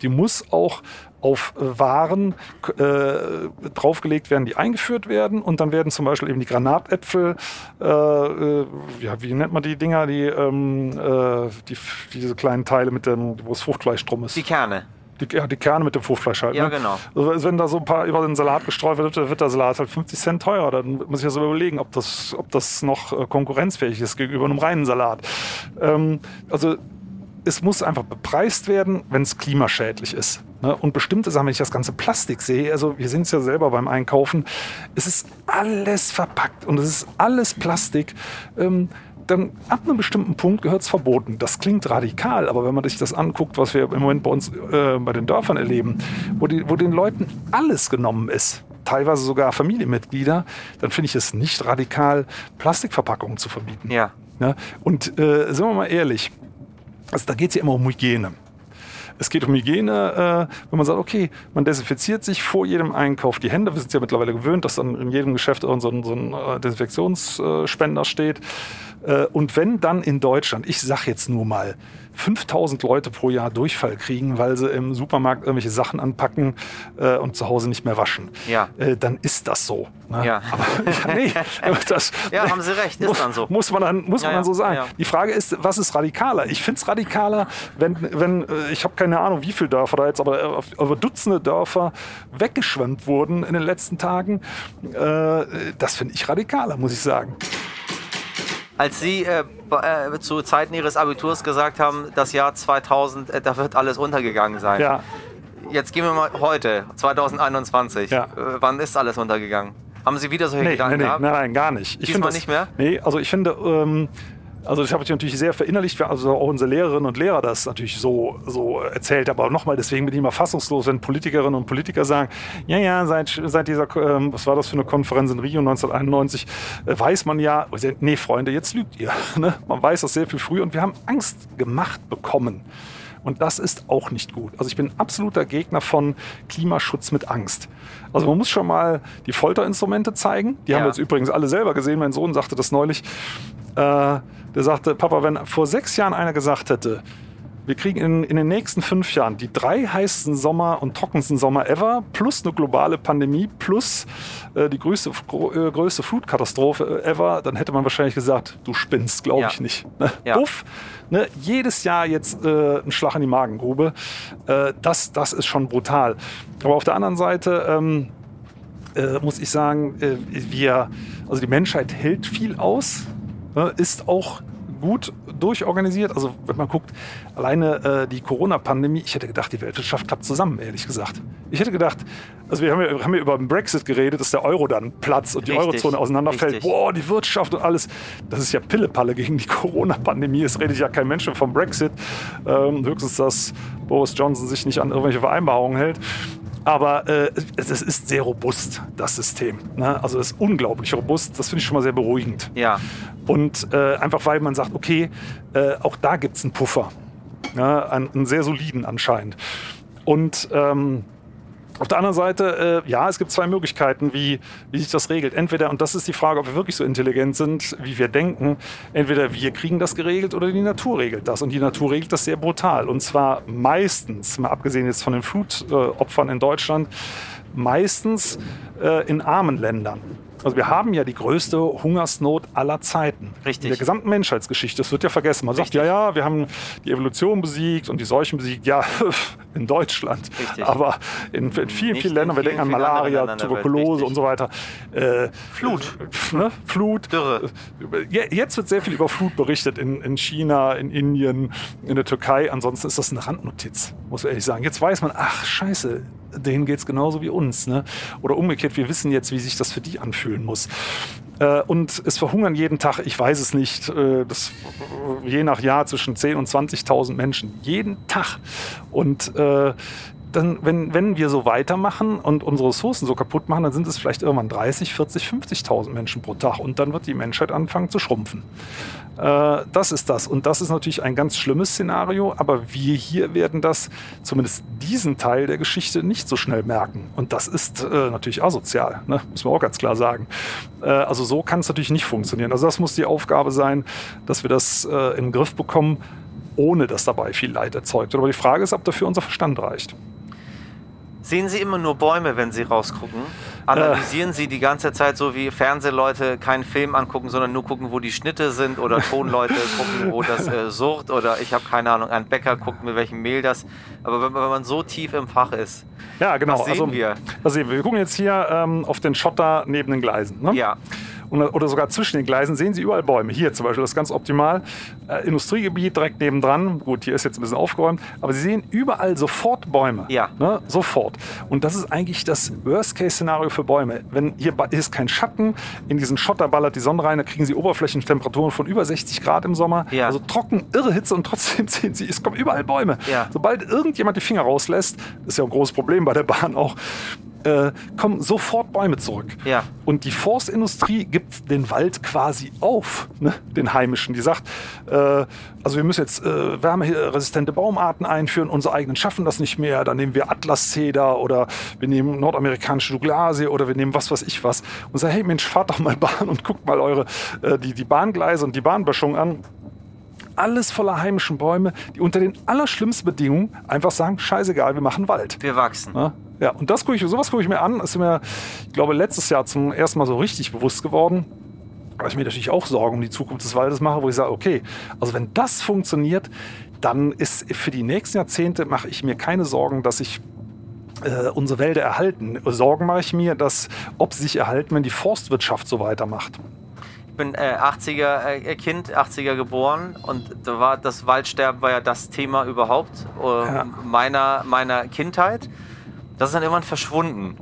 Die muss auch auf Waren äh, draufgelegt werden, die eingeführt werden und dann werden zum Beispiel eben die Granatäpfel, äh, äh, ja, wie nennt man die Dinger, die, ähm, äh, die diese kleinen Teile mit dem, wo es Fruchtfleisch drum ist. Die Kerne. Die, ja, die Kerne mit dem Fruchtfleisch halt. Ja, ne? genau. Also wenn da so ein paar über den Salat gestreut wird, wird der Salat halt 50 Cent teurer. Dann muss ich ja so überlegen, ob das, ob das noch äh, konkurrenzfähig ist gegenüber einem reinen Salat. Ähm, also es muss einfach bepreist werden, wenn es klimaschädlich ist. Ne? Und bestimmte Sachen, wenn ich das ganze Plastik sehe, also wir sehen es ja selber beim Einkaufen, es ist alles verpackt und es ist alles Plastik. Ähm, dann ab einem bestimmten Punkt gehört es verboten. Das klingt radikal, aber wenn man sich das anguckt, was wir im Moment bei uns äh, bei den Dörfern erleben, wo, die, wo den Leuten alles genommen ist, teilweise sogar Familienmitglieder, dann finde ich es nicht radikal, Plastikverpackungen zu verbieten. Ja. Ne? Und äh, sind wir mal ehrlich, also da geht es ja immer um Hygiene. Es geht um Hygiene, äh, wenn man sagt, okay, man desinfiziert sich vor jedem Einkauf die Hände. Wir sind ja mittlerweile gewöhnt, dass dann in jedem Geschäft so ein, so ein äh, Desinfektionsspender steht. Äh, und wenn dann in Deutschland, ich sage jetzt nur mal, 5000 Leute pro Jahr Durchfall kriegen, weil sie im Supermarkt irgendwelche Sachen anpacken äh, und zu Hause nicht mehr waschen, ja. äh, dann ist das so. Ne? Ja. Aber, nee, das, ja, haben Sie recht, ist dann so. Muss man dann, muss ja, man dann so sagen. Ja, Die Frage ist, was ist radikaler? Ich finde es radikaler, wenn, wenn äh, ich habe keine Ahnung, wie viele Dörfer da jetzt, aber über Dutzende Dörfer weggeschwemmt wurden in den letzten Tagen. Äh, das finde ich radikaler, muss ich sagen als Sie äh, zu Zeiten Ihres Abiturs gesagt haben, das Jahr 2000, äh, da wird alles untergegangen sein. Ja. Jetzt gehen wir mal heute, 2021. Ja. Äh, wann ist alles untergegangen? Haben Sie wieder solche nee, Gedanken nee, nee, gehabt? Nein, nein, gar nicht. Ich Diesmal das, nicht mehr? Nee, also ich finde, ähm, also das habe ich natürlich sehr verinnerlicht, also auch unsere Lehrerinnen und Lehrer das natürlich so, so erzählt. Aber nochmal, deswegen bin ich immer fassungslos, wenn Politikerinnen und Politiker sagen, ja, ja, seit, seit dieser, ähm, was war das für eine Konferenz in Rio 1991, äh, weiß man ja, nee, Freunde, jetzt lügt ihr. Ne? Man weiß das sehr viel früher und wir haben Angst gemacht bekommen. Und das ist auch nicht gut. Also ich bin absoluter Gegner von Klimaschutz mit Angst. Also man muss schon mal die Folterinstrumente zeigen. Die ja. haben wir jetzt übrigens alle selber gesehen. Mein Sohn sagte das neulich. Äh, der sagte, Papa, wenn vor sechs Jahren einer gesagt hätte, wir kriegen in, in, den nächsten fünf Jahren die drei heißesten Sommer und trockensten Sommer ever, plus eine globale Pandemie, plus äh, die größte, äh, größte Flutkatastrophe ever, dann hätte man wahrscheinlich gesagt, du spinnst, glaube ja. ich nicht. Ne? Ja. Uff, ne? jedes Jahr jetzt äh, ein Schlag in die Magengrube, äh, das, das ist schon brutal. Aber auf der anderen Seite ähm, äh, muss ich sagen, äh, wir, also die Menschheit hält viel aus ist auch gut durchorganisiert. Also wenn man guckt, alleine äh, die Corona-Pandemie, ich hätte gedacht, die Weltwirtschaft klappt zusammen, ehrlich gesagt. Ich hätte gedacht, also wir haben ja, haben ja über den Brexit geredet, dass der Euro dann platzt und die richtig, Eurozone auseinanderfällt. richtig. Boah, die Wirtschaft und alles. Das ist ja Pillepalle gegen die Corona-Pandemie. Es redet ja kein Mensch mehr vom Brexit. Ähm, höchstens, dass Boris Johnson sich nicht an irgendwelche Vereinbarungen hält. Aber äh, es ist sehr robust, das System. Ne? Also es ist unglaublich robust. Das finde ich schon mal sehr beruhigend. Ja. Und äh, einfach weil man sagt, okay, äh, auch da gibt es einen Puffer. Ne? Einen, einen, sehr soliden anscheinend. Und ähm, auf der anderen Seite, äh, ja, es gibt zwei Möglichkeiten, wie, wie sich das regelt. Entweder, und das ist die Frage, ob wir wirklich so intelligent sind, wie wir denken, entweder wir kriegen das geregelt oder die Natur regelt das. Und die Natur regelt das sehr brutal. Und zwar meistens, mal abgesehen jetzt von den Flutopfern in Deutschland, meistens äh, in armen Ländern. Also wir haben ja die größte Hungersnot aller Zeiten. Richtig. In der gesamten Menschheitsgeschichte. Das wird ja vergessen. Man Richtig. sagt, ja, ja, wir haben die Evolution besiegt und die Seuchen besiegt. Ja, in Deutschland. Richtig. Aber in, in vielen, Nicht vielen Ländern, in wir denken an Malaria, Ländern. Tuberkulose und so weiter. Äh, Flut. äh, Ne? Flut. Dürre. Je- Jetzt wird sehr viel über Flut berichtet in, in China, in Indien, in der Türkei. Ansonsten ist das eine Randnotiz, muss ich ehrlich sagen. Jetzt weiß man, ach scheiße, denen geht es genauso wie uns. Ne? Oder umgekehrt, wir wissen jetzt, wie sich das für die anfühlen muss. Äh, und es verhungern jeden Tag, ich weiß es nicht, äh, das, je nach Jahr zwischen 10.000 und 20.000 Menschen. Jeden Tag. Und äh, dann, wenn, wenn wir so weitermachen und unsere Ressourcen so kaputt machen, dann sind es vielleicht irgendwann 30, 40, 50.000 Menschen pro Tag. Und dann wird die Menschheit anfangen zu schrumpfen. Äh, das ist das. Und das ist natürlich ein ganz schlimmes Szenario, aber wir hier werden das, zumindest diesen Teil der Geschichte, nicht so schnell merken. Und das ist äh, natürlich asozial, ne? muss man auch ganz klar sagen. Äh, also so kann es natürlich nicht funktionieren. Also das muss die Aufgabe sein, dass wir das äh, in den Griff bekommen, ohne dass dabei viel Leid erzeugt wird. Aber die Frage ist, ob dafür unser Verstand reicht. Sehen Sie immer nur Bäume, wenn Sie rausgucken? Analysieren Sie die ganze Zeit so wie Fernsehleute keinen Film angucken, sondern nur gucken, wo die Schnitte sind oder Tonleute gucken, wo das äh, surrt oder ich habe keine Ahnung, ein Bäcker guckt, mit welchem Mehl das. Aber wenn, wenn man so tief im Fach ist, Ja, genau. Was sehen wir? Was sehen wir? Wir gucken jetzt hier ähm, auf den Schotter neben den Gleisen. Ne? ja, oder sogar zwischen den Gleisen sehen Sie überall Bäume. Hier zum Beispiel, das ist ganz optimal. Äh, Industriegebiet direkt nebendran. Gut, hier ist jetzt ein bisschen aufgeräumt. Aber Sie sehen überall sofort Bäume. Ja. Ne? Sofort. Und das ist eigentlich das Worst-Case-Szenario für Bäume. Wenn hier ist kein Schatten, in diesen Schotter ballert die Sonne rein, da kriegen Sie Oberflächentemperaturen von über 60 Grad im Sommer. Ja. Also trocken, irre Hitze und trotzdem sehen Sie, es kommen überall Bäume. Ja. Sobald irgendjemand die Finger rauslässt, ist ja ein großes Problem bei der Bahn auch, äh, kommen sofort Bäume zurück. Ja. Und die Forstindustrie gibt den Wald quasi auf, ne? den heimischen. Die sagt, äh, also wir müssen jetzt äh, wärmeresistente Baumarten einführen, unsere eigenen schaffen das nicht mehr, dann nehmen wir Atlas-Zeder oder wir nehmen nordamerikanische Douglasie oder wir nehmen was weiß ich was und sagen, hey Mensch, fahrt doch mal Bahn und guckt mal eure, äh, die, die Bahngleise und die Bahnböschung an alles voller heimischen Bäume, die unter den allerschlimmsten Bedingungen einfach sagen, scheißegal, wir machen Wald. Wir wachsen. Ja, ja und das gucke ich, sowas gucke ich mir an. Ist mir, ich glaube, letztes Jahr zum ersten Mal so richtig bewusst geworden weil ich mir natürlich auch Sorgen um die Zukunft des Waldes mache, wo ich sage, okay, also wenn das funktioniert, dann ist für die nächsten Jahrzehnte mache ich mir keine Sorgen, dass ich äh, unsere Wälder erhalten. Sorgen mache ich mir, dass ob sie sich erhalten, wenn die Forstwirtschaft so weitermacht bin äh, 80er äh, Kind, 80er geboren und da war das Waldsterben war ja das Thema überhaupt äh, ja. meiner, meiner Kindheit. Das ist dann irgendwann verschwunden.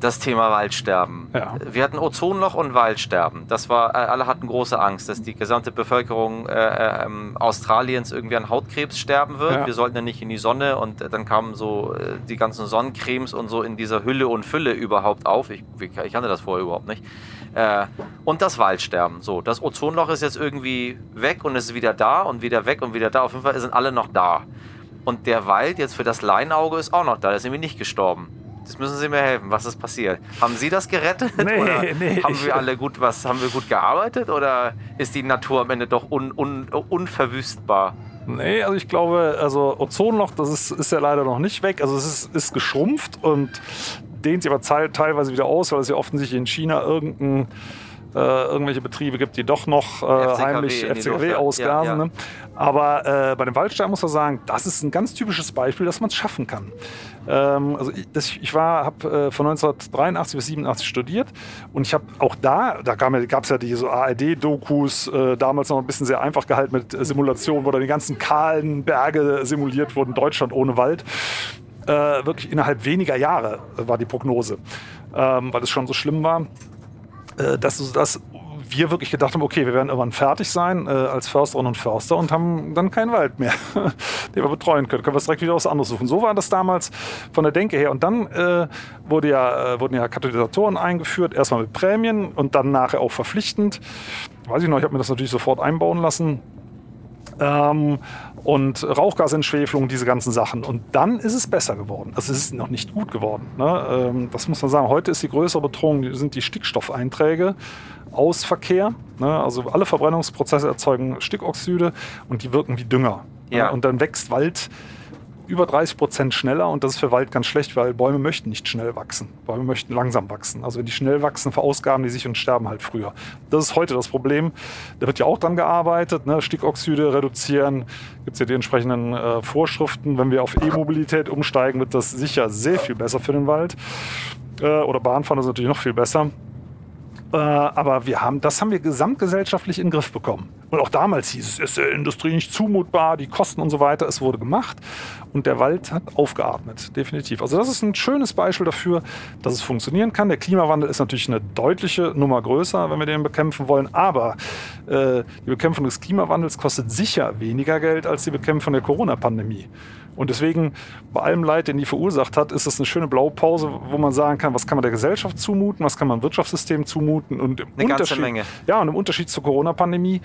Das Thema Waldsterben. Ja. Wir hatten Ozonloch und Waldsterben. Das war, äh, alle hatten große Angst, dass die gesamte Bevölkerung äh, ähm, Australiens irgendwie an Hautkrebs sterben wird. Ja. Wir sollten ja nicht in die Sonne und dann kamen so äh, die ganzen Sonnencremes und so in dieser Hülle und Fülle überhaupt auf. Ich, ich kannte das vorher überhaupt nicht. Äh, und das Waldsterben. So, das Ozonloch ist jetzt irgendwie weg und ist wieder da und wieder weg und wieder da. Auf jeden Fall sind alle noch da. Und der Wald jetzt für das Leinauge ist auch noch da. Der ist irgendwie nicht gestorben. Das müssen Sie mir helfen. Was ist passiert? Haben Sie das gerettet? Nee, oder nee. Haben wir alle gut was? Haben wir gut gearbeitet? Oder ist die Natur am Ende doch un, un, unverwüstbar? Nee, also ich glaube, also Ozonloch, das ist, ist ja leider noch nicht weg. Also es ist, ist geschrumpft und dehnt sich aber teilweise wieder aus, weil es ja offensichtlich in China irgendein äh, irgendwelche Betriebe gibt, die doch noch äh, heimlich FCKW ausgasen. Ja, ja. Ne? Aber äh, bei dem Waldsterben muss man sagen, das ist ein ganz typisches Beispiel, dass man es schaffen kann. Ähm, also ich, das, ich war, habe äh, von 1983 bis 87 studiert und ich habe auch da, da gab es ja diese ARD-Dokus, äh, damals noch ein bisschen sehr einfach gehalten mit Simulationen, wo dann die ganzen kahlen Berge simuliert wurden, Deutschland ohne Wald wirklich innerhalb weniger Jahre war die Prognose, ähm, weil es schon so schlimm war, äh, dass, dass wir wirklich gedacht haben, okay, wir werden irgendwann fertig sein äh, als Försterinnen und Förster und haben dann keinen Wald mehr, den wir betreuen können. Können wir direkt wieder was anderes suchen. So war das damals von der Denke her. Und dann äh, wurde ja, äh, wurden ja Katalysatoren eingeführt, erstmal mit Prämien und dann nachher auch verpflichtend. Weiß ich noch, ich habe mir das natürlich sofort einbauen lassen. Ähm, und Rauchgasentschwefelung, diese ganzen Sachen. Und dann ist es besser geworden. Also es ist noch nicht gut geworden. Ne? Ähm, das muss man sagen. Heute ist die größere Bedrohung, sind die Stickstoffeinträge aus Verkehr. Ne? Also alle Verbrennungsprozesse erzeugen Stickoxide und die wirken wie Dünger. Ne? Ja. Ne? Und dann wächst Wald über 30 Prozent schneller und das ist für Wald ganz schlecht, weil Bäume möchten nicht schnell wachsen. Bäume möchten langsam wachsen. Also wenn die schnell wachsen, verausgaben die sich und sterben halt früher. Das ist heute das Problem. Da wird ja auch dran gearbeitet. Ne? Stickoxide reduzieren, gibt es ja die entsprechenden äh, Vorschriften. Wenn wir auf E-Mobilität umsteigen, wird das sicher sehr viel besser für den Wald. Äh, oder Bahnfahren ist natürlich noch viel besser. Äh, aber wir haben, das haben wir gesamtgesellschaftlich in den Griff bekommen. Und auch damals hieß es, ist der Industrie nicht zumutbar, die Kosten und so weiter. Es wurde gemacht und der Wald hat aufgeatmet, definitiv. Also das ist ein schönes Beispiel dafür, dass es funktionieren kann. Der Klimawandel ist natürlich eine deutliche Nummer größer, wenn wir den bekämpfen wollen. Aber äh, die Bekämpfung des Klimawandels kostet sicher weniger Geld als die Bekämpfung der Corona-Pandemie. Und deswegen, bei allem Leid, den die verursacht hat, ist das eine schöne Blaupause, wo man sagen kann, was kann man der Gesellschaft zumuten, was kann man dem Wirtschaftssystem zumuten. Und im eine ganze Menge. Ja, und im Unterschied zur Corona-Pandemie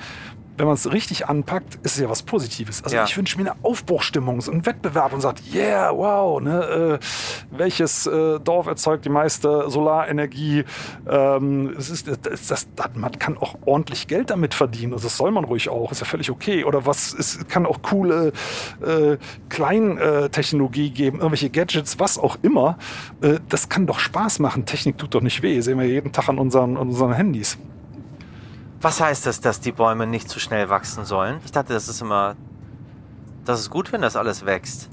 wenn man es richtig anpackt, ist es ja was Positives. Also ja. ich wünsche mir eine Aufbruchstimmung, so einen Wettbewerb und sagt, yeah, wow, ne, äh, welches äh, Dorf erzeugt die meiste Solarenergie? Ähm, es ist, das, das, man kann auch ordentlich Geld damit verdienen. Also das soll man ruhig auch, ist ja völlig okay. Oder was, es kann auch coole äh, Kleintechnologie geben, irgendwelche Gadgets, was auch immer. Äh, das kann doch Spaß machen. Technik tut doch nicht weh. Sehen wir jeden Tag an unseren, an unseren Handys. Was heißt das, dass die Bäume nicht zu schnell wachsen sollen? Ich dachte, das ist immer. Das ist gut, wenn das alles wächst.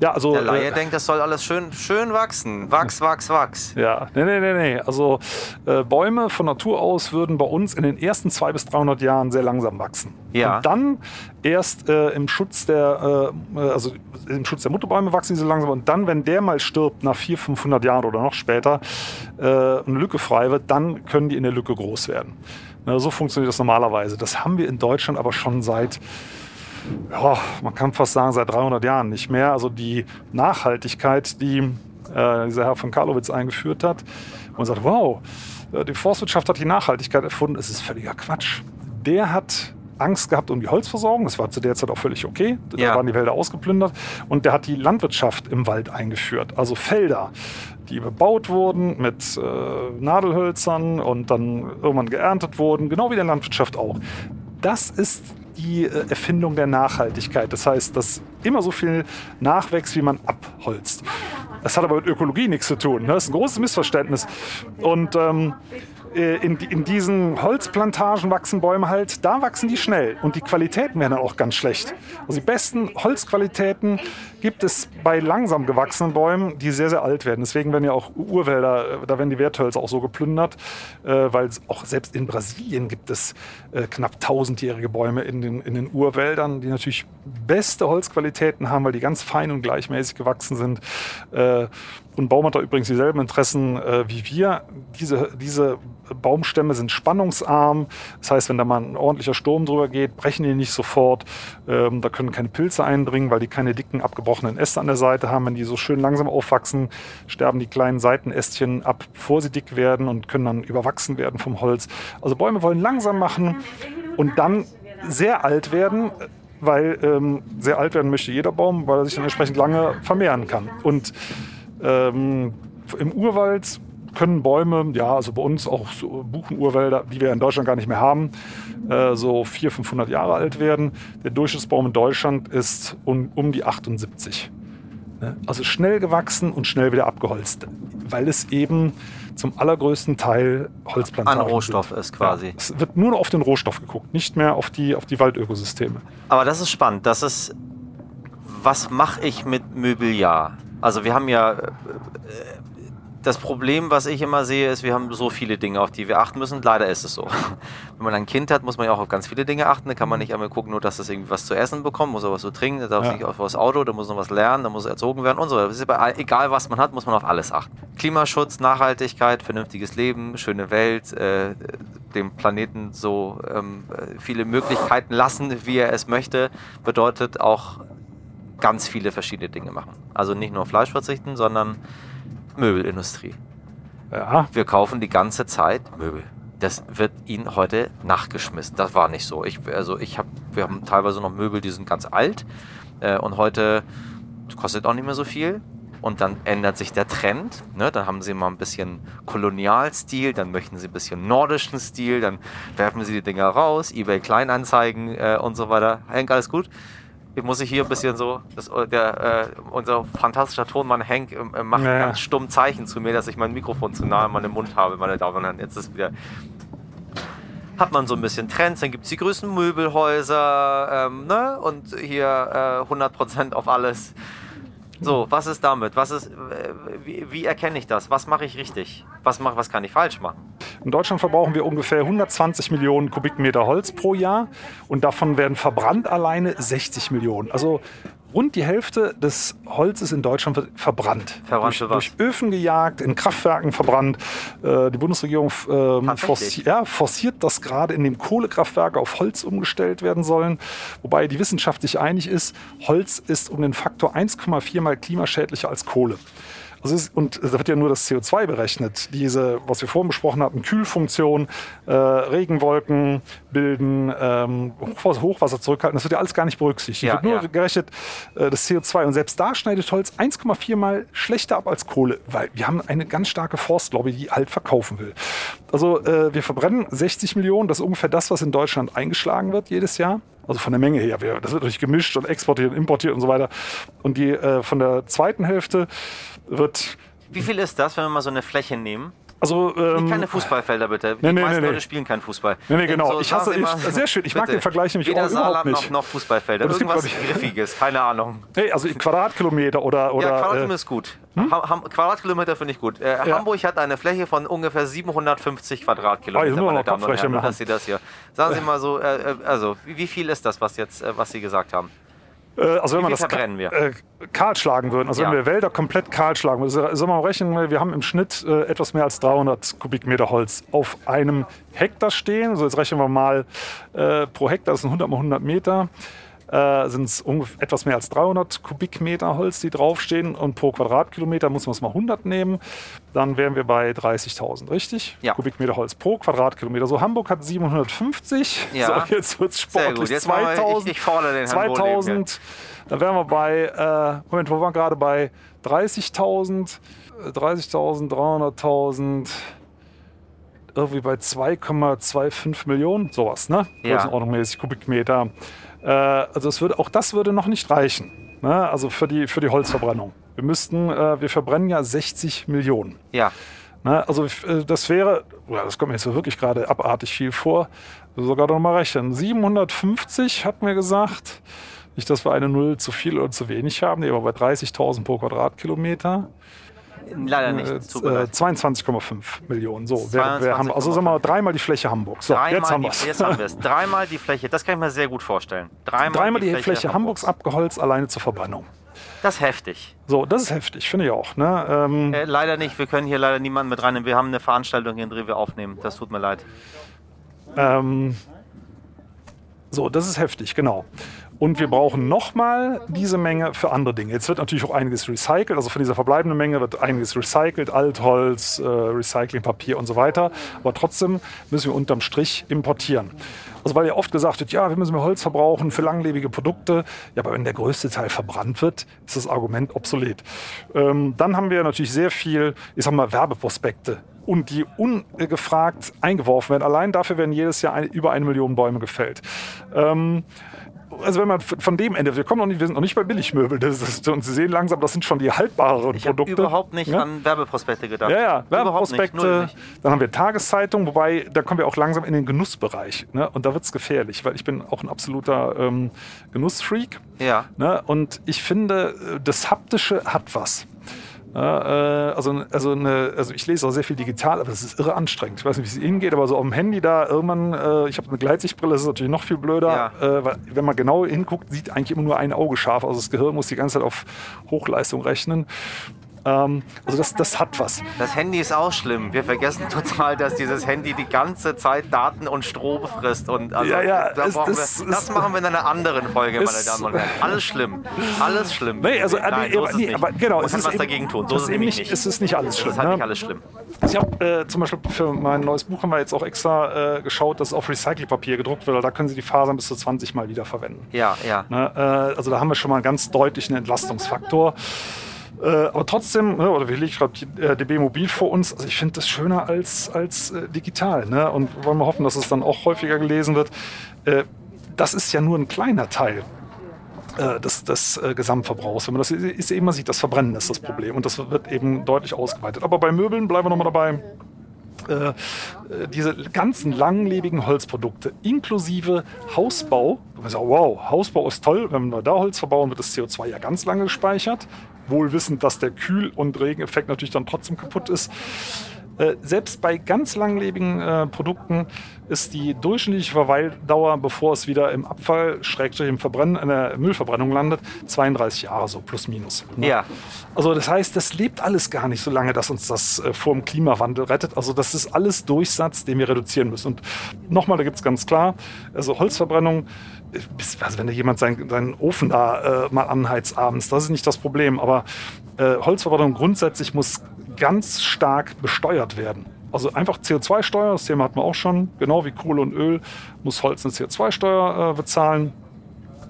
Ja, also, Der Laie äh, denkt, das soll alles schön, schön wachsen. Wachs, wachs, wachs. Ja, nee, nee, nee, nee. Also äh, Bäume von Natur aus würden bei uns in den ersten 200 bis 300 Jahren sehr langsam wachsen. Ja. Und dann erst äh, im Schutz der, äh, also im Schutz der Mutterbäume wachsen sie so langsam. Und dann, wenn der mal stirbt, nach 400, 500 Jahren oder noch später, äh, eine Lücke frei wird, dann können die in der Lücke groß werden. Na, so funktioniert das normalerweise. Das haben wir in Deutschland aber schon seit ja, man kann fast sagen, seit 300 Jahren nicht mehr. Also die Nachhaltigkeit, die äh, dieser Herr von Karlowitz eingeführt hat, und sagt, wow, äh, die Forstwirtschaft hat die Nachhaltigkeit erfunden, es ist völliger Quatsch. Der hat Angst gehabt um die Holzversorgung. Das war zu der Zeit auch völlig okay. Da Ja. waren die Wälder ausgeplündert. Und der hat die Landwirtschaft im Wald eingeführt. Also Felder, die bebaut wurden mit äh, Nadelhölzern und dann irgendwann geerntet wurden. Genau wie der Landwirtschaft auch. Das ist die äh, Erfindung der Nachhaltigkeit. Das heißt, dass immer so viel nachwächst, wie man abholzt. Das hat aber mit Ökologie nichts zu tun. Ne? Das ist ein großes Missverständnis. Und ähm, äh, in, in diesen Holzplantagen wachsen Bäume halt, da wachsen die schnell und die Qualitäten werden dann auch ganz schlecht. Also die besten Holzqualitäten gibt es bei langsam gewachsenen Bäumen, die sehr, sehr alt werden. Deswegen werden ja auch Urwälder, äh, da werden die Werthölzer auch so geplündert, äh, weil auch selbst in Brasilien gibt es äh, knapp tausendjährige Bäume in den, in den Urwäldern, die natürlich beste Holzqualitäten haben, weil die ganz fein und gleichmäßig gewachsen sind. Und Baum hat da übrigens dieselben Interessen äh, wie wir. Diese, diese Baumstämme sind spannungsarm. Das heißt, wenn da mal ein ordentlicher Sturm drüber geht, brechen die nicht sofort. Ähm, da können keine Pilze eindringen, weil die keine dicken, abgebrochenen Äste an der Seite haben. Wenn die so schön langsam aufwachsen, sterben die kleinen Seitenästchen ab, bevor sie dick werden und können dann überwachsen werden vom Holz. Also Bäume wollen langsam machen und dann sehr alt werden, weil ähm, sehr alt werden möchte jeder Baum, weil er sich dann entsprechend lange vermehren kann. Und ähm, im Urwald können Bäume, ja, also bei uns auch so Buchenurwälder, die wir in Deutschland gar nicht mehr haben, äh, so 400, 500 Jahre alt werden. Der Durchschnittsbaum in Deutschland ist um, um die 78. Ne? Also schnell gewachsen und schnell wieder abgeholzt, weil es eben zum allergrößten Teil Holzplantagen An Rohstoff sind. ist quasi. Ja, es wird nur noch auf den Rohstoff geguckt, nicht mehr auf die, auf die Waldökosysteme. Aber das ist spannend. Das ist, was mache ich mit Mobiliar? Also wir haben ja, äh, das Problem, was ich immer sehe, ist, wir haben so viele Dinge, auf die wir achten müssen. Leider ist es so. Wenn man ein Kind hat, muss man ja auch auf ganz viele Dinge achten. Da kann man nicht einmal gucken, nur dass es irgendwie was zu essen bekommt, muss er was zu trinken, da darf Ja. nicht auf das Auto, da muss noch was lernen, da muss erzogen werden und so weiter. Das egal, was man hat, muss man auf alles achten. Klimaschutz, Nachhaltigkeit, vernünftiges Leben, schöne Welt, äh, dem Planeten so ähm, äh, viele Möglichkeiten lassen, wie er es möchte, bedeutet auch ganz viele verschiedene Dinge machen. Also nicht nur auf Fleisch verzichten, sondern Möbelindustrie. Ja, Wir kaufen die ganze Zeit Möbel. Das wird ihnen heute nachgeschmissen. Das war nicht so. Ich, also ich hab, wir haben teilweise noch Möbel, die sind ganz alt äh, und heute kostet auch nicht mehr so viel. Und dann ändert sich der Trend. Ne? Dann haben sie mal ein bisschen Kolonialstil, dann möchten sie ein bisschen nordischen Stil, dann werfen sie die Dinger raus, eBay Kleinanzeigen äh, und so weiter. Henk, alles gut? Ich muss hier ein bisschen so, das, der, äh, unser fantastischer Tonmann Henk äh, macht Ja, ganz stumm Zeichen zu mir, dass ich mein Mikrofon zu nah an meinem Mund habe, meine Damen und Herren. Jetzt ist wieder. Hat man so ein bisschen Trends, dann gibt es die größten Möbelhäuser ähm, ne? und hier äh, 100% auf alles. So, was ist damit? Was ist, äh, wie, wie erkenne ich das? Was mache ich richtig? Was, mach, was kann ich falsch machen? In Deutschland verbrauchen wir ungefähr 120 Millionen Kubikmeter Holz pro Jahr und davon werden verbrannt alleine 60 Millionen. Also rund die Hälfte des Holzes in Deutschland wird verbrannt. Verbrannt durch, was? durch Öfen gejagt, in Kraftwerken verbrannt. Äh, die Bundesregierung ähm, Tatsächlich? forci ja, forciert, dass gerade in den Kohlekraftwerke auf Holz umgestellt werden sollen. Wobei die Wissenschaft sich einig ist, Holz ist um den Faktor 1,4 mal klimaschädlicher als Kohle. Es ist, und da wird ja nur das CO2 berechnet. Diese, was wir vorhin besprochen hatten, Kühlfunktion, äh, Regenwolken bilden, ähm, Hochwasser, Hochwasser zurückhalten, das wird ja alles gar nicht berücksichtigt. Ja, wird nur ja. gerechnet äh, das CO2. Und selbst da schneidet Holz 1,4 mal schlechter ab als Kohle, weil wir haben eine ganz starke Forstlobby, die halt verkaufen will. Also äh, wir verbrennen 60 Millionen, das ist ungefähr das, was in Deutschland eingeschlagen wird jedes Jahr. Also von der Menge her. Das wird natürlich gemischt und exportiert und importiert und so weiter. Und die äh, von der zweiten Hälfte wird Wie viel ist das, wenn wir mal so eine Fläche nehmen? also ähm, Keine Fußballfelder bitte. Die Nee, nee, meisten nee. Leute spielen keinen Fußball. Nee, nee, genau. So, Ich hasse- Sie ich- sehr schön. Ich mag den Vergleich nämlich Weder auch überhaupt Saarland nicht. Noch, noch Fußballfelder. Und gibt, Irgendwas glaub ich- Griffiges, keine Ahnung. nee, also Quadratkilometer oder oder ja, Quadratkilometer äh, Hm? ist gut. Ha Ham Quadratkilometer finde ich gut. Äh, Ja. Hamburg hat eine Fläche von ungefähr 750 Ah, Quadratkilometer, sind wir meine Damen und Herren. Nur, dass Sie das hier. Sagen Sie mal so, äh, äh, also wie, wie viel ist das, was jetzt, äh, was Sie gesagt haben? Äh, also wenn viel das? Äh, kahl schlagen würden, also Ja. wenn wir Wälder komplett kahl schlagen würden, also, sagen wir mal rechnen, wir haben im Schnitt äh, etwas mehr als 300 Kubikmeter Holz auf einem Hektar stehen. Also jetzt rechnen wir mal äh, pro Hektar, das sind 100 mal 100 Meter. Äh, sind es etwas mehr als 300 Kubikmeter Holz, die draufstehen. Und pro Quadratkilometer muss man es mal 100 nehmen. Dann wären wir bei 30.000, richtig? Ja. Kubikmeter Holz pro Quadratkilometer. So, Hamburg hat 750. Ja. So, jetzt wird es sportlich. Jetzt machen wir- 2000. ich, ich fordere den Herrn Wohleben hier. 2000. Dann wären wir bei, äh, Moment, wo waren wir gerade bei 30.000, äh, 30.000, 300.000, irgendwie bei 2,25 Millionen, sowas, ne? Ja. Größenordnungsmäßig Kubikmeter. Äh, also es würde, auch das würde noch nicht reichen, ne? also für die, für die Holzverbrennung. Wir müssten, äh, wir verbrennen ja 60 Millionen. Ja. Ne? Also äh, das wäre, ja, das kommt mir jetzt so wirklich gerade abartig viel vor, sogar noch mal rechnen. 750 hatten wir gesagt. Nicht, dass wir eine Null zu viel oder zu wenig haben, nee, aber bei 30.000 pro Quadratkilometer. Leider nicht. Äh, Tut mir äh, leid. 22,5 Millionen. So, wer, wer haben, also sagen wir mal dreimal die Fläche Hamburg. So, Dreimal jetzt haben die, wir haben es. Dreimal die Fläche, das kann ich mir sehr gut vorstellen. Dreimal, Dreimal die, Fläche, Hamburgs abgeholzt, alleine zur Verbrennung. Das ist heftig. So, das ist heftig, finde ich auch. Ne? Ähm, Äh, leider nicht, wir können hier leider niemanden mit reinnehmen. Wir haben eine Veranstaltung hier, in der wir aufnehmen. Das tut mir leid. Ähm, so, das ist heftig, genau. Und wir brauchen nochmal diese Menge für andere Dinge. Jetzt wird natürlich auch einiges recycelt. Also von dieser verbleibenden Menge wird einiges recycelt. Altholz, äh, Recyclingpapier und so weiter. Aber trotzdem müssen wir unterm Strich importieren. Also weil ja oft gesagt wird, ja, wir müssen mehr Holz verbrauchen für langlebige Produkte. Ja, aber wenn der größte Teil verbrannt wird, ist das Argument obsolet. Ähm, dann haben wir natürlich sehr viel, ich sag mal, Werbeprospekte und die ungefragt eingeworfen werden. Allein dafür werden jedes Jahr ein, über eine Million Bäume gefällt. Ähm, also wenn man von dem Ende, wir kommen noch nicht, wir sind noch nicht bei Billigmöbeln, das ist, und Sie sehen langsam, das sind schon die haltbareren Ich habe Produkte. überhaupt nicht Ja? an Werbeprospekte gedacht. Ja, ja, nicht, Werbeprospekte. nicht. Dann haben wir Tageszeitungen, wobei da kommen wir auch langsam in den Genussbereich. Ne? Und da wird es gefährlich, weil ich bin auch ein absoluter ähm, Genussfreak. Ja. Ne? Und ich finde, äh, das Haptische hat was. Ja, äh, also, also, eine, also ich lese auch sehr viel digital, aber das ist irre anstrengend. Ich weiß nicht, wie es Ihnen geht, aber so auf dem Handy da irgendwann, äh, ich habe eine Gleitsichtbrille, das ist natürlich noch viel blöder. Äh, weil, wenn man genau hinguckt, sieht eigentlich immer nur ein Auge scharf. Also das Gehirn muss die ganze Zeit auf Hochleistung rechnen. Ähm, also das, das hat was. Das Handy ist auch schlimm. Wir vergessen total, dass dieses Handy die ganze Zeit Daten und Strom frisst. Und also, Ja, ja, da es- es- wir, das es- machen wir in einer anderen Folge, meine es- Damen und Herren. Alles schlimm. Alles schlimm. Nee, also, Nein, nee, so es nee, aber genau, Man es kann was eben, dagegen tun. So es ist es nämlich nicht, nicht. Es ist nicht alles Das schlimm. ist halt ne? nicht alles schlimm. Ich habe äh, zum Beispiel für mein neues Buch haben wir jetzt auch extra äh, geschaut, dass auf Recyclingpapier gedruckt wird. Da können Sie die Fasern bis zu 20 Mal wiederverwenden. Ja, ja. Ne? Äh, also da haben wir schon mal einen ganz deutlichen Entlastungsfaktor. Äh, aber trotzdem, ne, oder wir legen gerade die, äh, DB Mobil vor uns. Also ich finde das schöner als, als äh, digital. Ne? Und wollen wir hoffen, dass es dann auch häufiger gelesen wird. Äh, das ist ja nur ein kleiner Teil äh, des, des Gesamtverbrauchs. Wenn man das ist, immer sieht, das Verbrennen ist das Problem. Und das wird eben deutlich ausgeweitet. Aber bei Möbeln bleiben wir nochmal dabei. Diese ganzen langlebigen Holzprodukte inklusive Hausbau. Sagt, wow, Hausbau ist toll. Wenn wir da Holz verbauen, wird das CO2 ja ganz lange gespeichert. Wohl wissend, dass der Kühl- und Regeneffekt natürlich dann trotzdem kaputt ist. Äh, selbst bei ganz langlebigen äh, Produkten ist die durchschnittliche Verweildauer, bevor es wieder im Abfall, Schrägstrich im Verbrennen, in der Müllverbrennung landet, 32 Jahre, so plus minus. ne? Ja. Also das heißt, das lebt alles gar nicht so lange, dass uns das äh, vor dem Klimawandel rettet. Also das ist alles Durchsatz, den wir reduzieren müssen. Und nochmal, da gibt es ganz klar, also Holzverbrennung, äh, also wenn da jemand seinen, seinen Ofen da äh, mal anheizt abends, das ist nicht das Problem. Aber äh, Holzverbrennung grundsätzlich muss ganz stark besteuert werden. Also einfach CO2-Steuer, das Thema hatten wir auch schon, genau wie Kohle und Öl, muss Holz eine CO2-Steuer äh, bezahlen.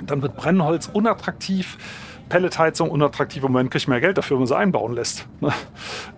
Dann wird Brennholz unattraktiv. Pelletheizung unattraktiv. Im Moment kriegt ja Geld dafür, wenn man sie einbauen lässt. Ne?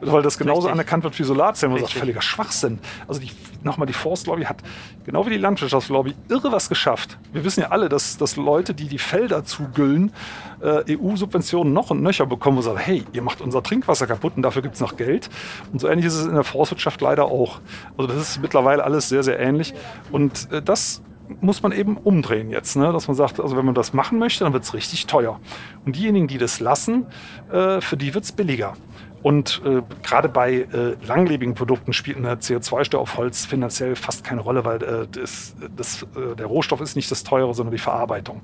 Weil das genauso Richtig. anerkannt wird wie Solarzellen. Das ist Richtig. völliger Schwachsinn. Also die, nochmal, die Forstlobby hat, genau wie die Landwirtschaftslobby, irre was geschafft. Wir wissen ja alle, dass, dass Leute, die die Felder zugüllen, äh, EU-Subventionen noch und nöcher bekommen und sagen, hey, ihr macht unser Trinkwasser kaputt und dafür gibt es noch Geld. Und so ähnlich ist es in der Forstwirtschaft leider auch. Also das ist mittlerweile alles sehr, sehr ähnlich. Und äh, das muss man eben umdrehen jetzt, ne? dass man sagt, also wenn man das machen möchte, dann wird es richtig teuer. Und diejenigen, die das lassen, äh, für die wird es billiger. Und äh, gerade bei äh, langlebigen Produkten spielt eine CO2-Steuer auf Holz finanziell fast keine Rolle, weil äh, das, das, äh, der Rohstoff ist nicht das Teure, sondern die Verarbeitung.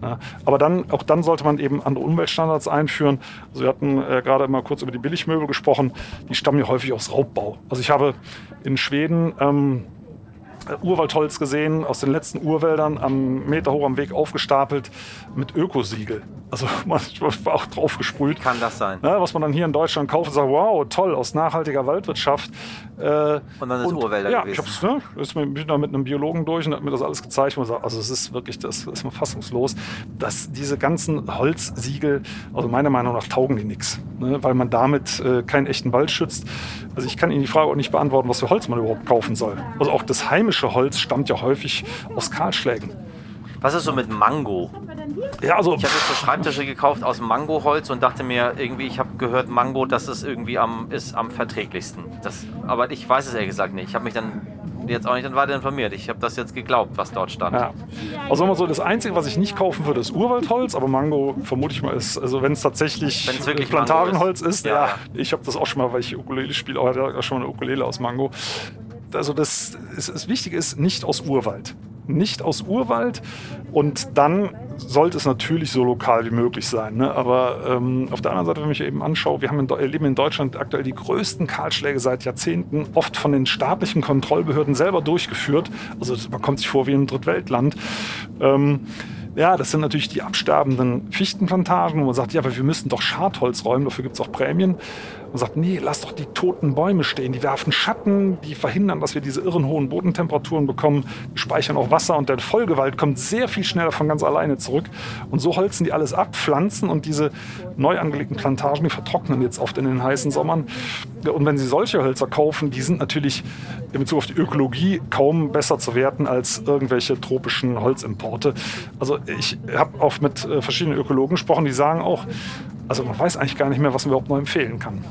Ja, aber dann, auch dann sollte man eben andere Umweltstandards einführen. Also wir hatten äh, gerade mal kurz über die Billigmöbel gesprochen. Die stammen ja häufig aus Raubbau. Also ich habe in Schweden ähm, äh, Urwaldholz gesehen, aus den letzten Urwäldern, am Meter hoch am Weg aufgestapelt mit Ökosiegel. Also man war auch drauf gesprüht. Kann das sein? Ne, was man dann hier in Deutschland kauft und sagt, wow, toll, aus nachhaltiger Waldwirtschaft. Äh, und dann ist Urwälder ja, gewesen. Ich ne, mit, bin da mit einem Biologen durch und hat mir das alles gezeigt. Und gesagt, also es ist wirklich, das ist man fassungslos, dass diese ganzen Holzsiegel, also meiner Meinung nach taugen die nichts, ne, weil man damit äh, keinen echten Wald schützt. Also ich kann Ihnen die Frage auch nicht beantworten, was für Holz man überhaupt kaufen soll. Also auch das heimische Holz stammt ja häufig aus Kahlschlägen. Was ist so mit Mango? Ja, also, ich habe jetzt so Schreibtische gekauft aus Mangoholz und dachte mir irgendwie, ich habe gehört, Mango, das ist irgendwie am, ist am verträglichsten. Das, aber ich weiß es ehrlich gesagt nicht. Ich habe mich dann jetzt auch nicht dann weiter informiert. Ich habe das jetzt geglaubt, was dort stand. Ja. Also mal so, das Einzige, was ich nicht kaufen würde, ist Urwaldholz, aber Mango vermute ich mal ist, also wenn es tatsächlich wirklich Plantagenholz ist, ist Ja, ja, ich habe das auch schon mal, weil ich Ukulele spiele, auch schon mal eine Ukulele aus Mango. Also das, das, das Wichtige ist, nicht aus Urwald. Nicht aus Urwald und dann sollte es natürlich so lokal wie möglich sein. Ne? Aber ähm, auf der anderen Seite, wenn ich mir eben anschaue, wir haben in, leben in Deutschland aktuell die größten Kahlschläge seit Jahrzehnten, oft von den staatlichen Kontrollbehörden selber durchgeführt. Also man kommt sich vor wie einem Drittweltland. Ähm, ja, das sind natürlich die absterbenden Fichtenplantagen, wo man sagt, ja, aber wir müssen doch Schadholz räumen, dafür gibt es auch Prämien. Man sagt, nee, lass doch die toten Bäume stehen, die werfen Schatten, die verhindern, dass wir diese irren hohen Bodentemperaturen bekommen, die speichern auch Wasser und der Folgewald kommt sehr viel schneller von ganz alleine zurück. Und so holzen die alles ab, pflanzen und diese neu angelegten Plantagen, die vertrocknen jetzt oft in den heißen Sommern. Und wenn Sie solche Hölzer kaufen, die sind natürlich in Bezug auf die Ökologie kaum besser zu werten als irgendwelche tropischen Holzimporte. Also ich habe auch mit äh, verschiedenen Ökologen gesprochen, die sagen auch, also man weiß eigentlich gar nicht mehr, was man überhaupt noch empfehlen kann.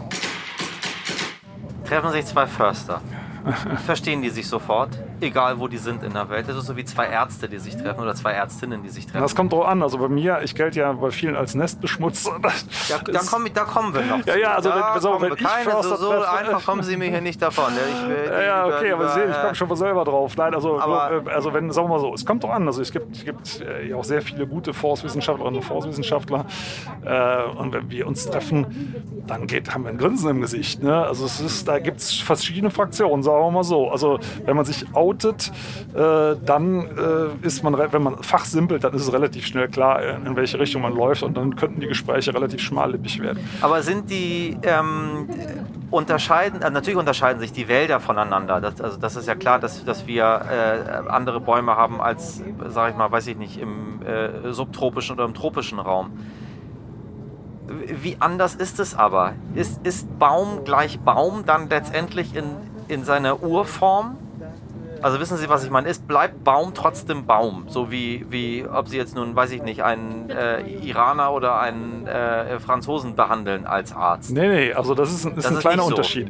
Treffen sich zwei Förster. Verstehen die sich sofort, egal wo die sind in der Welt. Das ist so wie zwei Ärzte, die sich treffen oder zwei Ärztinnen, die sich treffen. Das kommt drauf an. Also bei mir, ich gelte ja bei vielen als Nestbeschmutzer. Ja, da, komm, da kommen wir noch. Ja, ja, also da auf, kommen wenn wir. ich Keine, so, Förster so treffe- einfach kommen Sie mir hier nicht davon. Ja, ja, über- okay, aber über, Sie sehen, ich komme schon von selber drauf. Nein, also, Aber- äh, also wenn, sagen wir mal so, es kommt doch an. Also es gibt, es gibt äh, ja auch sehr viele gute Forstwissenschaftlerinnen und Forstwissenschaftler. Äh, und wenn wir uns treffen, dann geht, haben wir ein Grinsen im Gesicht. Ne? Also es ist, da gibt es verschiedene Fraktionen, sagen wir mal so. Also wenn man sich outet, äh, dann äh, ist man, wenn man fachsimpelt, dann ist es relativ schnell klar, in in welche Richtung man läuft. Und dann könnten die Gespräche relativ schmallippig werden. Aber sind die ähm, unterscheiden, äh, natürlich unterscheiden sich die Wälder voneinander. Das, also das ist ja klar, dass, dass wir äh, andere Bäume haben als, sage ich mal, weiß ich nicht, im äh, subtropischen oder im tropischen Raum. Wie anders ist es aber? Ist, ist Baum gleich Baum dann letztendlich in, in seiner Urform? Also wissen Sie, was ich meine? Ist bleibt Baum trotzdem Baum? So wie, wie ob Sie jetzt nun, weiß ich nicht, einen äh, Iraner oder einen äh, Franzosen behandeln als Arzt. Nee, nee, also das ist ein, ist Das ein ist kleiner so. Unterschied.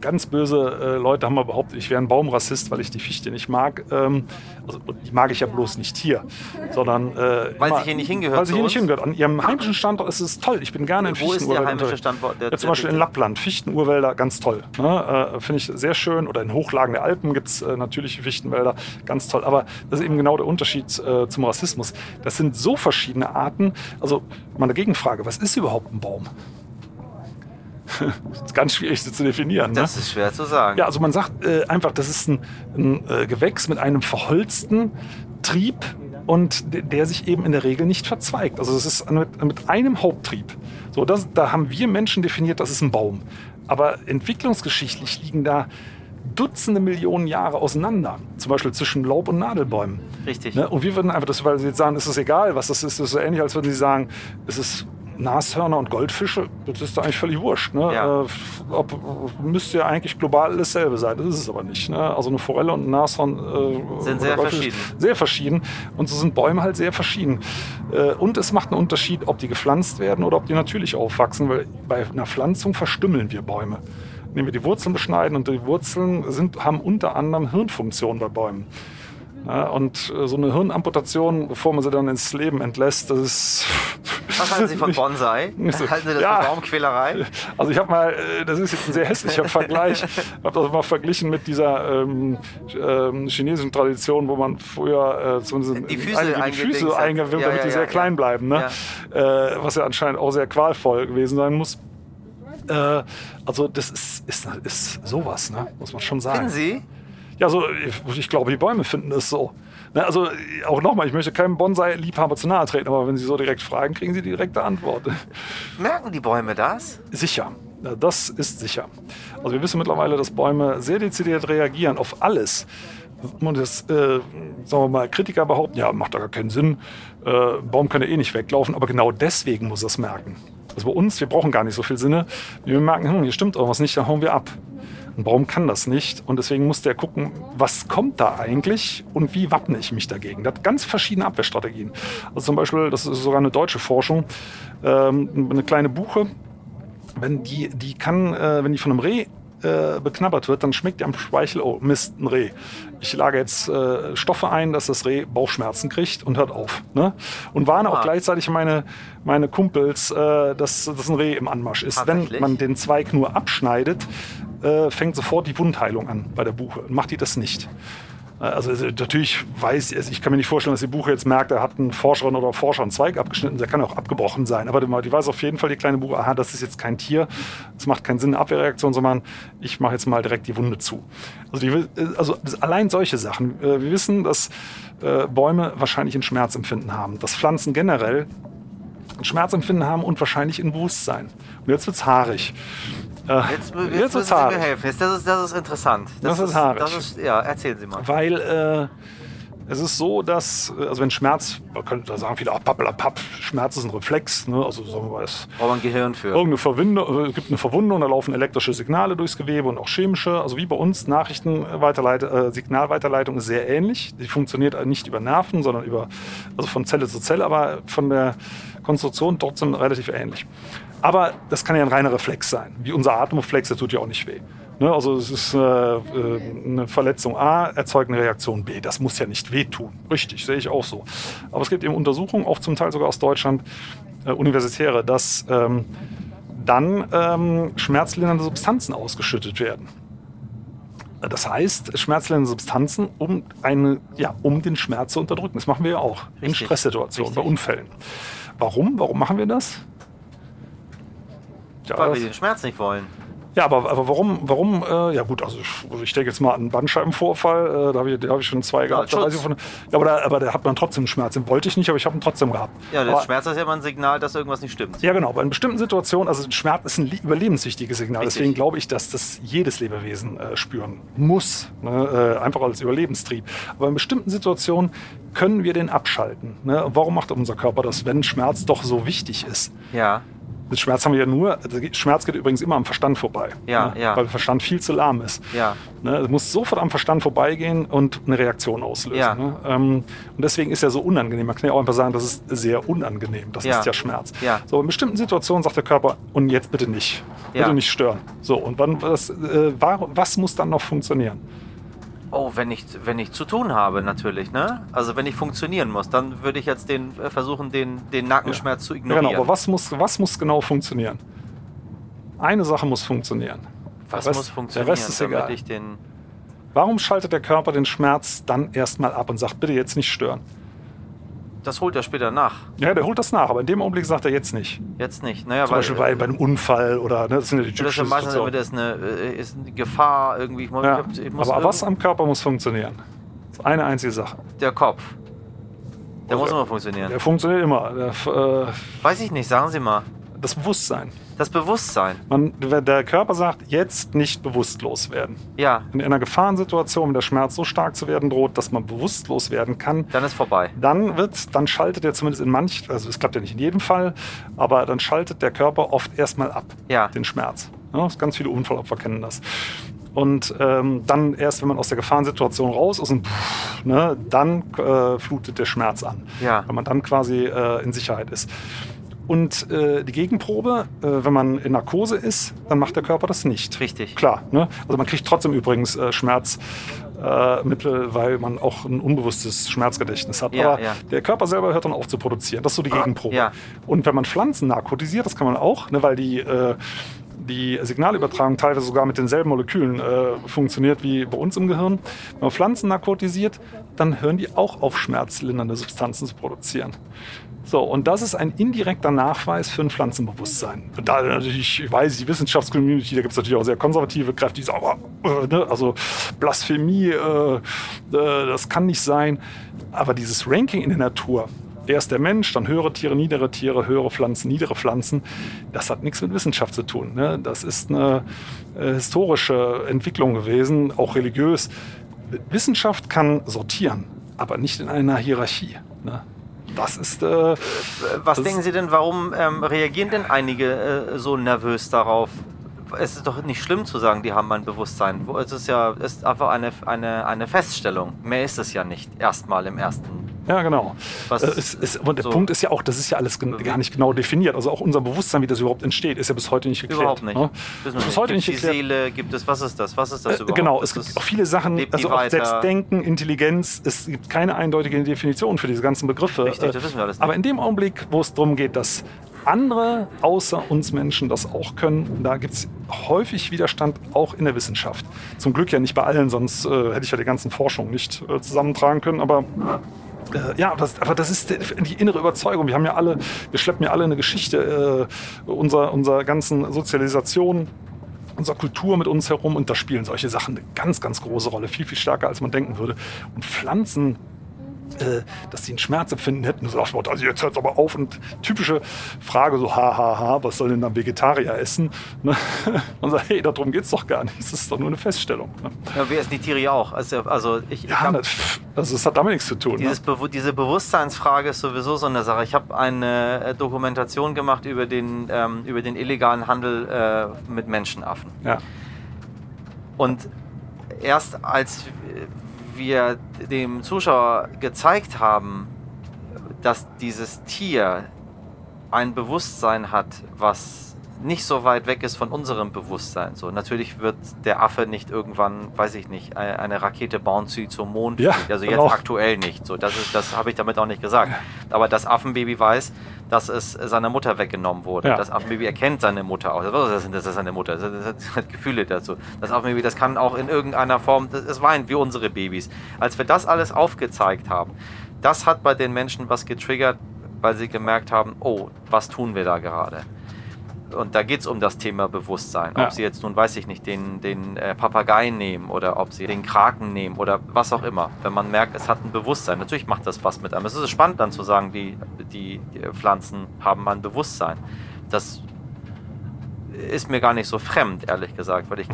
Ganz böse äh, Leute haben mal behauptet, ich wäre ein Baumrassist, weil ich die Fichte nicht mag. Ähm, also, die mag ich ja bloß nicht hier, sondern. Äh, Weil sie hier nicht hingehört Weil sie hier nicht uns? hingehört. An ihrem heimischen Standort ist es toll. Ich bin gerne in Wo ist der Fichtenurwäldern heimische. Standort? Der, Ja, zum Beispiel in Lappland, Fichtenurwälder, ganz toll. Ne? Äh, Finde ich sehr schön. Oder in Hochlagen der Alpen gibt es äh, natürliche Fichtenwälder, ganz toll. Aber das ist eben genau der Unterschied äh, zum Rassismus. Das sind so verschiedene Arten. Also meine Gegenfrage, was ist überhaupt ein Baum? Das ist ganz schwierig zu definieren. Ne? Das ist schwer zu sagen. Ja, also man sagt äh, einfach, das ist ein, ein äh, Gewächs mit einem verholzten Trieb und de- der sich eben in der Regel nicht verzweigt. Also es ist mit, mit einem Haupttrieb. So, das, da haben wir Menschen definiert, das ist ein Baum. Aber entwicklungsgeschichtlich liegen da Dutzende Millionen Jahre auseinander. Zum Beispiel zwischen Laub- und Nadelbäumen. Richtig. Ne? Und wir würden einfach, das, weil Sie jetzt sagen, es ist egal, was das ist, das ist so ähnlich, als würden Sie sagen, es ist Nashörner und Goldfische, das ist doch eigentlich völlig wurscht. Ne? Ja. Äh, ob, müsste ja eigentlich global dasselbe sein, das ist es aber nicht. Ne? Also eine Forelle und ein Nashorn äh, Sind sehr verschieden. Sehr verschieden. Und so sind Bäume halt sehr verschieden. Äh, und es macht einen Unterschied, ob die gepflanzt werden oder ob die natürlich aufwachsen, weil bei einer Pflanzung verstümmeln wir Bäume. Indem wir die Wurzeln beschneiden und die Wurzeln sind, haben unter anderem Hirnfunktion bei Bäumen. Ja, und äh, so eine Hirnamputation, bevor man sie dann ins Leben entlässt, das ist. Was halten Sie von Bonsai? So- Halten Sie das Ja. für Baumquälerei? Also ich habe mal, äh, das ist jetzt ein sehr hässlicher Vergleich, ich habe das mal verglichen mit dieser ähm, ähm, chinesischen Tradition, wo man früher äh, zumindest Die Füße einige die Füße hat. eingewimmt, Ja, damit die sehr klein bleiben, ne? Äh, was ja anscheinend auch sehr qualvoll gewesen sein muss. Äh, also das ist, ist, ist sowas, ne? muss man schon sagen. Finden Sie? Ja, also ich, ich glaube, die Bäume finden es so. Ne, also auch nochmal, ich möchte keinem Bonsai-Liebhaber zu nahe treten, aber wenn Sie so direkt fragen, kriegen Sie die direkte Antwort. Merken die Bäume das? Sicher. Das ist sicher. Also wir wissen mittlerweile, dass Bäume sehr dezidiert reagieren auf alles. Und das, äh, sagen wir mal, Kritiker behaupten, ja, macht da gar keinen Sinn. Äh, ein Baum kann ja eh nicht weglaufen, aber genau deswegen muss er es merken. Also bei uns, wir brauchen gar nicht so viel Sinne. Wir merken, hm, hier stimmt irgendwas nicht, dann hauen wir ab. Ein Baum kann das nicht und deswegen muss der gucken, was kommt da eigentlich und wie wappne ich mich dagegen. Der hat ganz verschiedene Abwehrstrategien. Also zum Beispiel, das ist sogar eine deutsche Forschung, ähm, eine kleine Buche, wenn die, die kann, äh, wenn die von einem Reh äh, beknabbert wird, dann schmeckt die am Speichel, oh Mist, ein Reh. Ich lage jetzt äh, Stoffe ein, dass das Reh Bauchschmerzen kriegt und hört auf. Ne? Und warne auch Ah. gleichzeitig meine, meine Kumpels, äh, dass das ein Reh im Anmarsch ist. Wenn man den Zweig nur abschneidet, äh, fängt sofort die Wundheilung an bei der Buche. Macht die das nicht. Also also natürlich weiß also ich kann mir nicht vorstellen, dass die Buche jetzt merkt, da hat ein Forscherin oder Forscher einen Zweig abgeschnitten, der kann auch abgebrochen sein. Aber die weiß auf jeden Fall, die kleine Buche, aha, das ist jetzt kein Tier, das macht keinen Sinn, eine Abwehrreaktion, sondern ich mache jetzt mal direkt die Wunde zu. Also, die, also allein solche Sachen. Äh, Wir wissen, dass äh, Bäume wahrscheinlich ein Schmerzempfinden haben, dass Pflanzen generell ein Schmerzempfinden haben und wahrscheinlich ein Bewusstsein. Und jetzt wird's haarig. Äh, Jetzt, jetzt, jetzt müssen Sie mir helfen. Jetzt, das, ist, das ist interessant. Das ist haarig. Das ist, ja, erzählen Sie mal. Weil äh, es ist so, dass, äh, also wenn Schmerz, man könnte da sagen viele, ach, Schmerz ist ein Reflex, ne? also sagen wir mal, es Braucht ein Gehirn für. irgendeine Verwindung, äh, es gibt eine Verwundung, da laufen elektrische Signale durchs Gewebe und auch chemische, also wie bei uns, Nachrichtenweiterleitung, äh, Signalweiterleitung ist sehr ähnlich. Die funktioniert nicht über Nerven, sondern über, also von Zelle zu Zelle, aber von der Konstruktion trotzdem relativ ähnlich. Aber das kann ja ein reiner Reflex sein, wie unser Atemreflex, der tut ja auch nicht weh. Ne, also es ist äh, äh, eine Verletzung A, erzeugt eine Reaktion B. Das muss ja nicht wehtun. Richtig, sehe ich auch so. Aber es gibt eben Untersuchungen, auch zum Teil sogar aus Deutschland, äh, universitäre, dass ähm, dann ähm, schmerzlindernde Substanzen ausgeschüttet werden. Das heißt, schmerzlindernde Substanzen, um, eine, ja, um den Schmerz zu unterdrücken. Das machen wir ja auch in Richtig, Stresssituationen, bei richtig. Unfällen. Warum? Warum machen wir das? Ja, Weil wir den Schmerz nicht wollen. ja, aber, aber warum, warum, äh, ja gut, also ich, also ich denke jetzt mal an einen Bandscheibenvorfall, äh, da habe ich, da hab ich schon zwei gehabt. Ich von, ja, aber da, aber da hat man trotzdem Schmerz. Den wollte ich nicht, aber ich habe ihn trotzdem gehabt. Ja, der aber, Schmerz ist ja immer ein Signal, dass irgendwas nicht stimmt. ja, genau. Bei einer bestimmten Situation, also Schmerz ist ein überlebenswichtiges Signal. Richtig. Deswegen glaube ich, dass das jedes Lebewesen äh, spüren muss. Ne? Äh, einfach als Überlebenstrieb. Aber in bestimmten Situationen können wir den abschalten. Ne? Warum macht unser Körper das, wenn Schmerz doch so wichtig ist? Ja, Mit Schmerz haben wir ja nur, also Schmerz geht übrigens immer am Verstand vorbei. Ja, ne? ja. Weil der Verstand viel zu lahm ist. ja. Ne, es muss sofort am Verstand vorbeigehen und eine Reaktion auslösen. Ja. Ne? Ähm, und deswegen ist er so unangenehm. Man kann ja auch einfach sagen, das ist sehr unangenehm. Das Ja. ist ja Schmerz. Ja. So, in bestimmten Situationen sagt der Körper, und jetzt bitte nicht. Ja. Bitte nicht stören. So, und wann, was, äh, war, was muss dann noch funktionieren? Oh, wenn ich, wenn ich zu tun habe, natürlich, ne? Also wenn ich funktionieren muss, dann würde ich jetzt den, äh, versuchen, den, den Nackenschmerz zu Ja, ignorieren. genau, aber was muss, was muss genau funktionieren? Eine Sache muss funktionieren. was Rest- muss funktionieren, Der Rest ist egal. ich den... Warum schaltet der Körper den Schmerz dann erstmal ab und sagt, bitte jetzt nicht stören? Das holt er später nach. Ja, der holt das nach, aber in dem Augenblick sagt er jetzt nicht. Jetzt nicht. Naja, Zum Beispiel bei, bei einem Unfall oder ne, das sind ja die das ist typischen Situationen. damit ist eine, äh, ist eine Gefahr irgendwie. Ich Ja. ich Aber was am Körper muss funktionieren? Das ist eine einzige Sache. Der Kopf. Der Also, muss immer funktionieren. Der funktioniert immer. Der, äh, Weiß ich nicht, sagen Sie mal. das Bewusstsein. Das Bewusstsein. Man, wenn der Körper sagt, jetzt nicht bewusstlos werden. Ja, In einer Gefahrensituation, wenn der Schmerz so stark zu werden droht, dass man bewusstlos werden kann, dann ist vorbei. dann wird, dann schaltet er zumindest in manch, also es klappt ja nicht in jedem Fall, aber dann schaltet der Körper oft erstmal ab, Ja. den Schmerz. Ja, ganz viele Unfallopfer kennen das. Und ähm, dann erst, wenn man aus der Gefahrensituation raus ist und pff, ne, dann äh, flutet der Schmerz an. Ja. Wenn man dann quasi äh, in Sicherheit ist. Und äh, die Gegenprobe, äh, wenn man in Narkose ist, dann macht der Körper das nicht. Richtig. Klar. Ne? Also man kriegt trotzdem übrigens äh, Schmerzmittel, äh, weil man auch ein unbewusstes Schmerzgedächtnis hat. Ja, Aber ja. der Körper selber hört dann auf zu produzieren. Das ist so die Gegenprobe. Ja. Und wenn man Pflanzen narkotisiert, das kann man auch, ne, weil die, äh, die Signalübertragung teilweise sogar mit denselben Molekülen äh, funktioniert wie bei uns im Gehirn. Wenn man Pflanzen narkotisiert, dann hören die auch auf, schmerzlindernde Substanzen zu produzieren. So, und das ist ein indirekter Nachweis für ein Pflanzenbewusstsein. Und da natürlich, ich weiß, die Wissenschaftscommunity, da gibt es natürlich auch sehr konservative Kräfte, die sagen, oh, äh, ne, also Blasphemie, äh, äh, das kann nicht sein. Aber dieses Ranking in der Natur, erst der Mensch, dann höhere Tiere, niedere Tiere, höhere Pflanzen, niedere Pflanzen, das hat nichts mit Wissenschaft zu tun. Ne? Das ist eine äh, historische Entwicklung gewesen, auch religiös. Wissenschaft kann sortieren, aber nicht in einer Hierarchie. Ne? Das ist. Äh, Was denken Sie denn, warum ähm, reagieren denn einige äh, so nervös darauf? Es ist doch nicht schlimm zu sagen, die haben ein Bewusstsein. Es ist ja ist einfach eine, eine, eine Feststellung. Mehr ist es ja nicht, erstmal im ersten ja, genau. Was, äh, es, es, und der so Punkt ist ja auch, das ist ja alles gar nicht genau definiert. Also auch unser Bewusstsein, wie das überhaupt entsteht, ist ja bis heute nicht geklärt. Überhaupt nicht. Ne? Bis nicht. heute nicht die geklärt. Seele, gibt es, was ist das? Was ist das äh, überhaupt? Genau, es gibt auch viele Sachen, also auch Selbstdenken, Intelligenz, es gibt keine eindeutige Definition für diese ganzen Begriffe. Richtig, das wissen wir alles nicht. Aber in dem Augenblick, wo es darum geht, dass andere außer uns Menschen das auch können. Da gibt es häufig Widerstand, auch in der Wissenschaft. Zum Glück ja nicht bei allen, sonst äh, hätte ich ja die ganzen Forschungen nicht äh, zusammentragen können. Aber äh, ja, das, aber das ist die innere Überzeugung. Wir haben ja alle, wir schleppen ja alle eine Geschichte äh, unserer, unserer ganzen Sozialisation unserer Kultur mit uns herum und da spielen solche Sachen eine ganz, ganz große Rolle, viel, viel stärker als man denken würde. Und Pflanzen äh, dass sie einen Schmerz empfinden hätten. So nach also jetzt hört es aber auf. Und typische Frage so, ha, ha, ha, was soll denn ein Vegetarier essen? Ne? Und sagt, hey, darum geht es doch gar nicht. Das ist doch nur eine Feststellung. Ne? Ja, wir essen die Tiere ja auch. Also, also ich, ja, ich hab, also es hat damit nichts zu tun. Dieses ne? Be diese Bewusstseinsfrage ist sowieso so eine Sache. Ich habe eine äh, Dokumentation gemacht über den, ähm, über den illegalen Handel äh, mit Menschenaffen. Ja. Und erst als wir dem Zuschauer gezeigt haben, dass dieses Tier ein Bewusstsein hat, was nicht so weit weg ist von unserem Bewusstsein. So, natürlich wird der Affe nicht irgendwann, weiß ich nicht, eine Rakete bauen, sie zum Mond. Ja, also jetzt auch. aktuell nicht. So, das das habe ich damit auch nicht gesagt. Aber das Affenbaby weiß, dass es seiner Mutter weggenommen wurde. Ja. Das Affenbaby erkennt seine Mutter auch. Das ist seine Mutter. Das hat Gefühle dazu. Das Affenbaby, das kann auch in irgendeiner Form, es weint wie unsere Babys. Als wir das alles aufgezeigt haben, das hat bei den Menschen was getriggert, weil sie gemerkt haben, oh, was tun wir da gerade? Und da geht es um das Thema Bewusstsein. Ja. Ob sie jetzt nun, weiß ich nicht, den, den äh, Papageien nehmen oder ob sie den Kraken nehmen oder was auch immer. Wenn man merkt, es hat ein Bewusstsein. Natürlich macht das was mit einem. Es ist spannend dann zu sagen, die, die, die Pflanzen haben ein Bewusstsein. Das ist mir gar nicht so fremd, ehrlich gesagt, weil ich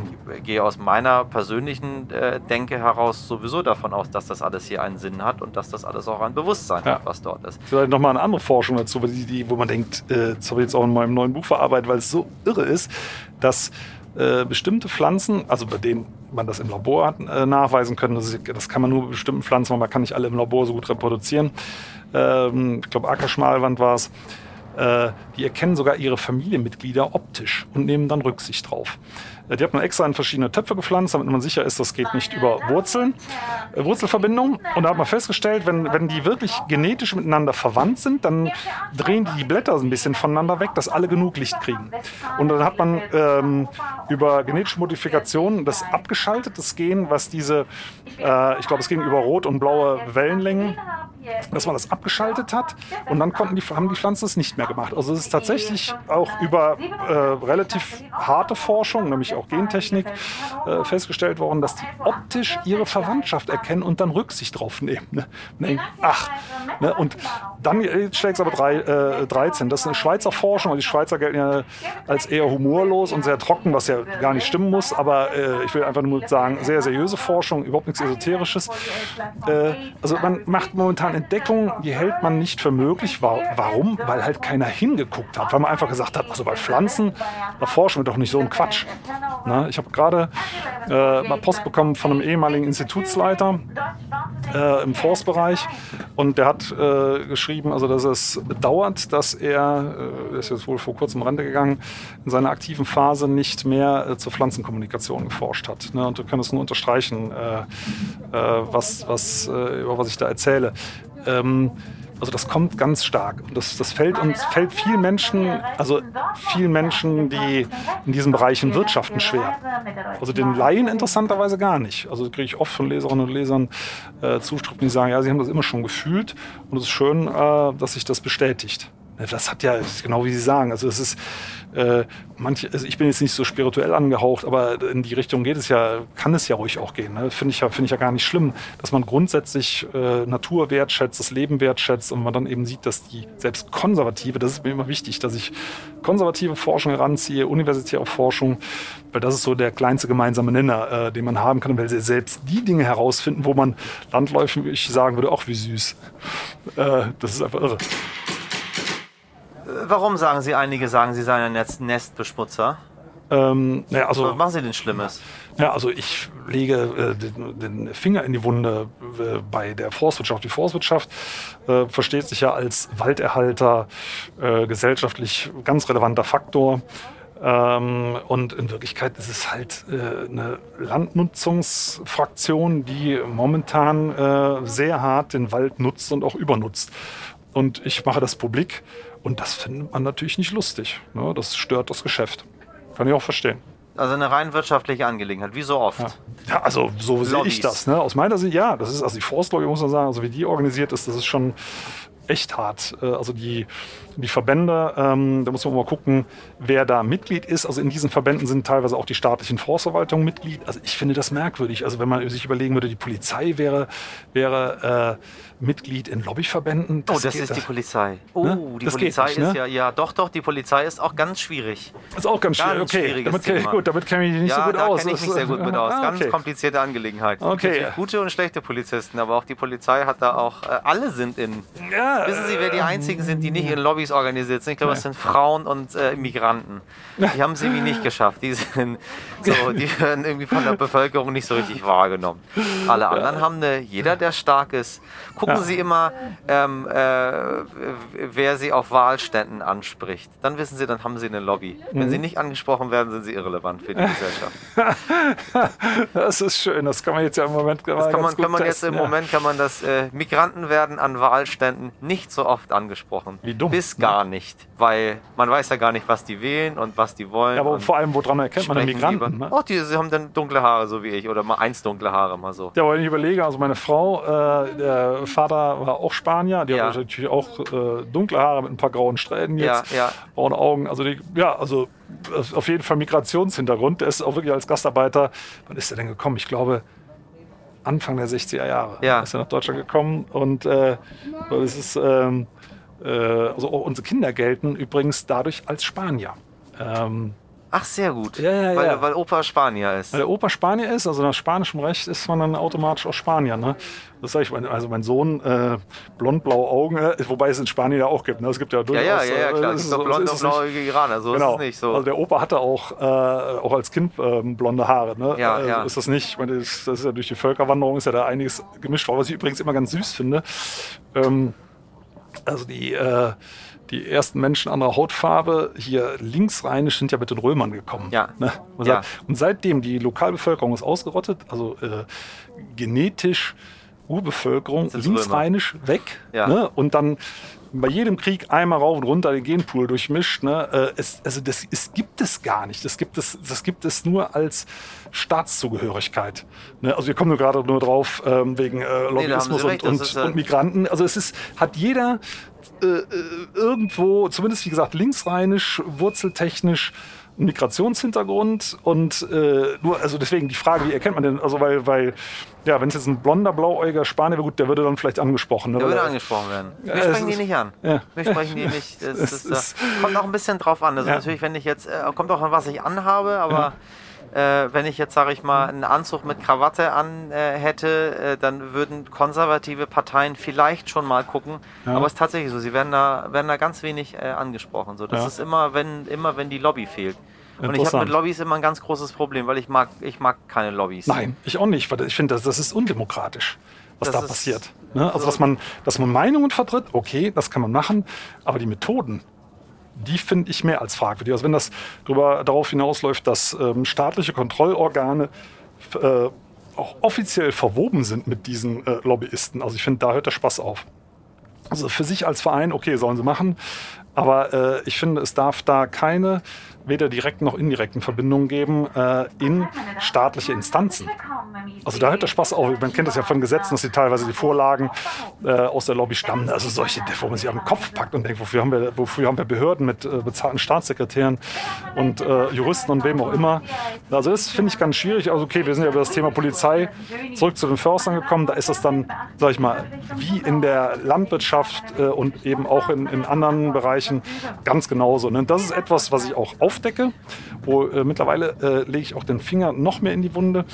gehe aus meiner persönlichen äh, Denke heraus sowieso davon aus, dass das alles hier einen Sinn hat und dass das alles auch ein Bewusstsein ja. hat, was dort ist. Vielleicht nochmal eine andere Forschung dazu, die, wo man denkt, äh, das habe ich jetzt auch in meinem neuen Buch verarbeitet, weil es so irre ist, dass äh, bestimmte Pflanzen, also bei denen man das im Labor hat, äh, nachweisen können, das, ist, das, kann man nur bei bestimmten Pflanzen, weil man kann nicht alle im Labor so gut reproduzieren. Ähm, ich glaube, Ackerschmalwand war es die erkennen sogar ihre Familienmitglieder optisch und nehmen dann Rücksicht drauf. Die hat man extra in verschiedene Töpfe gepflanzt, damit man sicher ist, das geht nicht über Wurzeln, äh, Wurzelverbindungen. Und da hat man festgestellt, wenn, wenn die wirklich genetisch miteinander verwandt sind, dann drehen die die Blätter ein bisschen voneinander weg, dass alle genug Licht kriegen. Und dann hat man ähm, über genetische Modifikation das abgeschaltet, das Gen, was diese, äh, ich glaube, es ging über rot und blaue Wellenlängen dass man das abgeschaltet hat und dann konnten die, haben die Pflanzen es nicht mehr gemacht. Also es ist tatsächlich auch über äh, relativ harte Forschung, nämlich auch Gentechnik, äh, festgestellt worden, dass die optisch ihre Verwandtschaft erkennen und dann Rücksicht drauf nehmen. Ne? Denken, ach, ne? und dann schlägt es aber drei, äh, 13. Das ist eine Schweizer Forschung, und die Schweizer gelten ja als eher humorlos und sehr trocken, was ja gar nicht stimmen muss, aber äh, ich will einfach nur sagen, sehr seriöse Forschung, überhaupt nichts Esoterisches. Äh, also man macht momentan Entdeckungen, die hält man nicht für möglich. Warum? Weil halt keiner hingeguckt hat. Weil man einfach gesagt hat, also bei Pflanzen, da forschen wir doch nicht so einen Quatsch. Na, ich habe gerade äh, mal Post bekommen von einem ehemaligen Institutsleiter äh, im Forstbereich und der hat äh, geschrieben, also dass es bedauert, dass er, äh, ist jetzt wohl vor kurzem Rente gegangen, in seiner aktiven Phase nicht mehr äh, zur Pflanzenkommunikation geforscht hat. Ne? Und du kannst nur unterstreichen, äh, was, was, über was ich da erzähle. Ähm, Also das kommt ganz stark. Und das, das fällt uns, fällt vielen Menschen, also vielen Menschen, die in diesen Bereichen wirtschaften, schwer. Also den Laien interessanterweise gar nicht. Also kriege ich oft von Leserinnen und Lesern äh, Zuschriften, die sagen, ja, sie haben das immer schon gefühlt und es ist schön, äh, dass sich das bestätigt. Das hat ja, genau wie Sie sagen, also es ist, äh, manche, also ich bin jetzt nicht so spirituell angehaucht, aber in die Richtung geht es ja, kann es ja ruhig auch gehen. Ne? Finde ich, ja, find ich ja gar nicht schlimm, dass man grundsätzlich äh, Natur wertschätzt, das Leben wertschätzt und man dann eben sieht, dass die selbst konservative, das ist mir immer wichtig, dass ich konservative Forschung heranziehe, universitäre Forschung, weil das ist so der kleinste gemeinsame Nenner, äh, den man haben kann, weil sie selbst die Dinge herausfinden, wo man landläufig sagen würde, ach wie süß. Äh, das ist einfach irre. Warum sagen Sie, einige sagen, Sie seien ein Nestbeschmutzer? Ähm, naja, also, Was machen Sie denn Schlimmes? Ja, also ich lege äh, den, den, Finger in die Wunde äh, bei der Forstwirtschaft. Die Forstwirtschaft äh, versteht sich ja als Walderhalter, äh, gesellschaftlich ganz relevanter Faktor. Ähm, und in Wirklichkeit ist es halt äh, eine Landnutzungsfraktion, die momentan äh, sehr hart den Wald nutzt und auch übernutzt. Und ich mache das publik und das findet man natürlich nicht lustig. Ne? Das stört das Geschäft. Kann ich auch verstehen. Also eine rein wirtschaftliche Angelegenheit, wie so oft. Ja, ja also so sehe ich das. Ne? Aus meiner Sicht, ja, das ist also die Forstlobby, muss man sagen, also wie die organisiert ist, das ist schon echt hart. Äh, also die, die Verbände, ähm, da muss man mal gucken, wer da Mitglied ist. Also in diesen Verbänden sind teilweise auch die staatlichen Forstverwaltungen Mitglied. Also ich finde das merkwürdig. Also wenn man sich überlegen würde, die Polizei wäre, wäre äh, Mitglied in Lobbyverbänden. Das oh, das ist die Polizei. Oh, ne? die das Polizei nicht, ist ne? ja, ja, doch, doch, die Polizei ist auch ganz schwierig. Ist auch ganz, ganz schwierig. Okay, damit, Thema. gut, damit kenne ich mich nicht ja, so gut da aus. kenne ich mich sehr gut mit aus. Ah, okay. Ganz komplizierte Angelegenheit. Okay. Gute und schlechte Polizisten, aber auch die Polizei hat da auch, äh, alle sind in. Ja, wissen Sie, wer die einzigen sind, die nicht in Lobbys organisiert sind? Ich glaube, das sind Frauen und äh, Migranten. Die haben es irgendwie nicht geschafft. Die sind so, die werden irgendwie von der Bevölkerung nicht so richtig wahrgenommen. Alle anderen haben eine, jeder, der stark ist. Gucken Sie immer, ähm, äh, wer sie auf Wahlständen anspricht. Dann wissen sie, dann haben sie eine Lobby. Mhm. Wenn sie nicht angesprochen werden, sind sie irrelevant für die Gesellschaft. das ist schön. Das kann man jetzt ja im Moment das kann man, kann man jetzt im. Moment kann man das äh, Migranten werden an Wahlständen nicht so oft angesprochen. Wie dumm. Bis gar nicht, weil man weiß ja gar nicht, was die wählen und was die wollen. Ja, aber vor allem, woran erkennt man Migranten? Ne? Oh, die, sie haben dann dunkle Haare, so wie ich, oder mal eins dunkle Haare, mal so. Ja, weil ich überlege, also meine Frau, äh, der Vater war auch Spanier, die ja. hat natürlich auch äh, dunkle Haare mit ein paar grauen Strähnen jetzt, ja, ja. braune Augen. Also die, ja, also auf jeden Fall Migrationshintergrund. Der ist auch wirklich als Gastarbeiter. Wann ist er denn gekommen? Ich glaube Anfang der 60er Jahre ja. ist er nach Deutschland gekommen und äh, es ist ähm, äh, also unsere Kinder gelten übrigens dadurch als Spanier. Ähm, Ach, sehr gut. Ja, ja, weil, ja. weil Opa Spanier ist. Weil der Opa Spanier ist, also nach spanischem Recht ist man dann automatisch auch Spanier. Ne? Das sage ich, also mein Sohn, äh, blond-blaue Augen, äh, wobei es in Spanien ja auch gibt. Ne? Es gibt ja durchaus. Ja, ja, ja, klar. Äh, es gibt so, blonde und blaue Iraner, so genau. ist es nicht. So. Also der Opa hatte auch, äh, auch als Kind äh, blonde Haare. Ne? Ja, also ja. Ist das nicht? Ich meine, das, das ist ja durch die Völkerwanderung ist ja da einiges gemischt worden, was ich übrigens immer ganz süß finde. Ähm, also die äh, die ersten Menschen anderer Hautfarbe hier linksrheinisch sind ja mit den Römern gekommen. Ja. Ne? Und, ja. seitdem die Lokalbevölkerung ist ausgerottet, also äh, genetisch Urbevölkerung linksrheinisch Römer. weg. Ja. Ne? Und dann bei jedem Krieg einmal rauf und runter den Genpool durchmischt. Ne? Äh, es, also das, es gibt es gar nicht. Das gibt es, das gibt es nur als Staatszugehörigkeit. Ne? Also wir kommen nur gerade nur drauf ähm, wegen äh, Lobbyismus nee, und, und, und, Migranten. Also es ist, hat jeder äh, äh, irgendwo, zumindest wie gesagt, linksrheinisch, wurzeltechnisch, Migrationshintergrund und äh, nur, also deswegen die Frage, wie erkennt man denn, also weil, weil ja, wenn es jetzt ein blonder, blauäugiger Spanier wäre, gut, der würde dann vielleicht angesprochen. Ne? Der würde angesprochen werden. Wir ja, sprechen die nicht an. Ja. Wir sprechen die nicht. Das, das, das, kommt auch ein bisschen drauf an. Also ja. natürlich, wenn ich jetzt, äh, kommt auch an, was ich anhabe, aber äh, wenn ich jetzt, sage ich mal, einen Anzug mit Krawatte an äh, hätte, äh, dann würden konservative Parteien vielleicht schon mal gucken. Ja. Aber es ist tatsächlich so, sie werden da, werden da ganz wenig äh, angesprochen. So, das ja. ist immer wenn, immer, wenn die Lobby fehlt. Und ich habe mit Lobbys immer ein ganz großes Problem, weil ich mag, ich mag keine Lobbys. Nein, ich auch nicht. Weil ich finde, das, das ist undemokratisch, was das da passiert. Ne? Also, so dass, man, dass man Meinungen vertritt, okay, das kann man machen, aber die Methoden, die finde ich mehr als fragwürdig. Also wenn das darüber, darauf hinausläuft, dass ähm, staatliche Kontrollorgane äh, auch offiziell verwoben sind mit diesen äh, Lobbyisten, also ich finde, da hört der Spaß auf. Also für sich als Verein, okay, sollen sie machen. Aber äh, ich finde, es darf da keine weder direkten noch indirekten Verbindungen geben äh, in staatliche Instanzen. Also da hört der Spaß auf. Man kennt das ja von Gesetzen, dass die teilweise die Vorlagen äh, aus der Lobby stammen. Also solche, wo man sich den Kopf packt und denkt, wofür haben wir, wofür haben wir Behörden mit äh, bezahlten Staatssekretären und äh, Juristen und wem auch immer. Also das finde ich ganz schwierig. Also okay, wir sind ja über das Thema Polizei zurück zu den Förstern gekommen. Da ist es dann, sag ich mal, wie in der Landwirtschaft äh, und eben auch in, in anderen Bereichen ganz genauso. Ne? Das ist etwas, was ich auch auf aufdecke. Wo, äh, mittlerweile äh, lege ich auch den Finger noch mehr in die Wunde.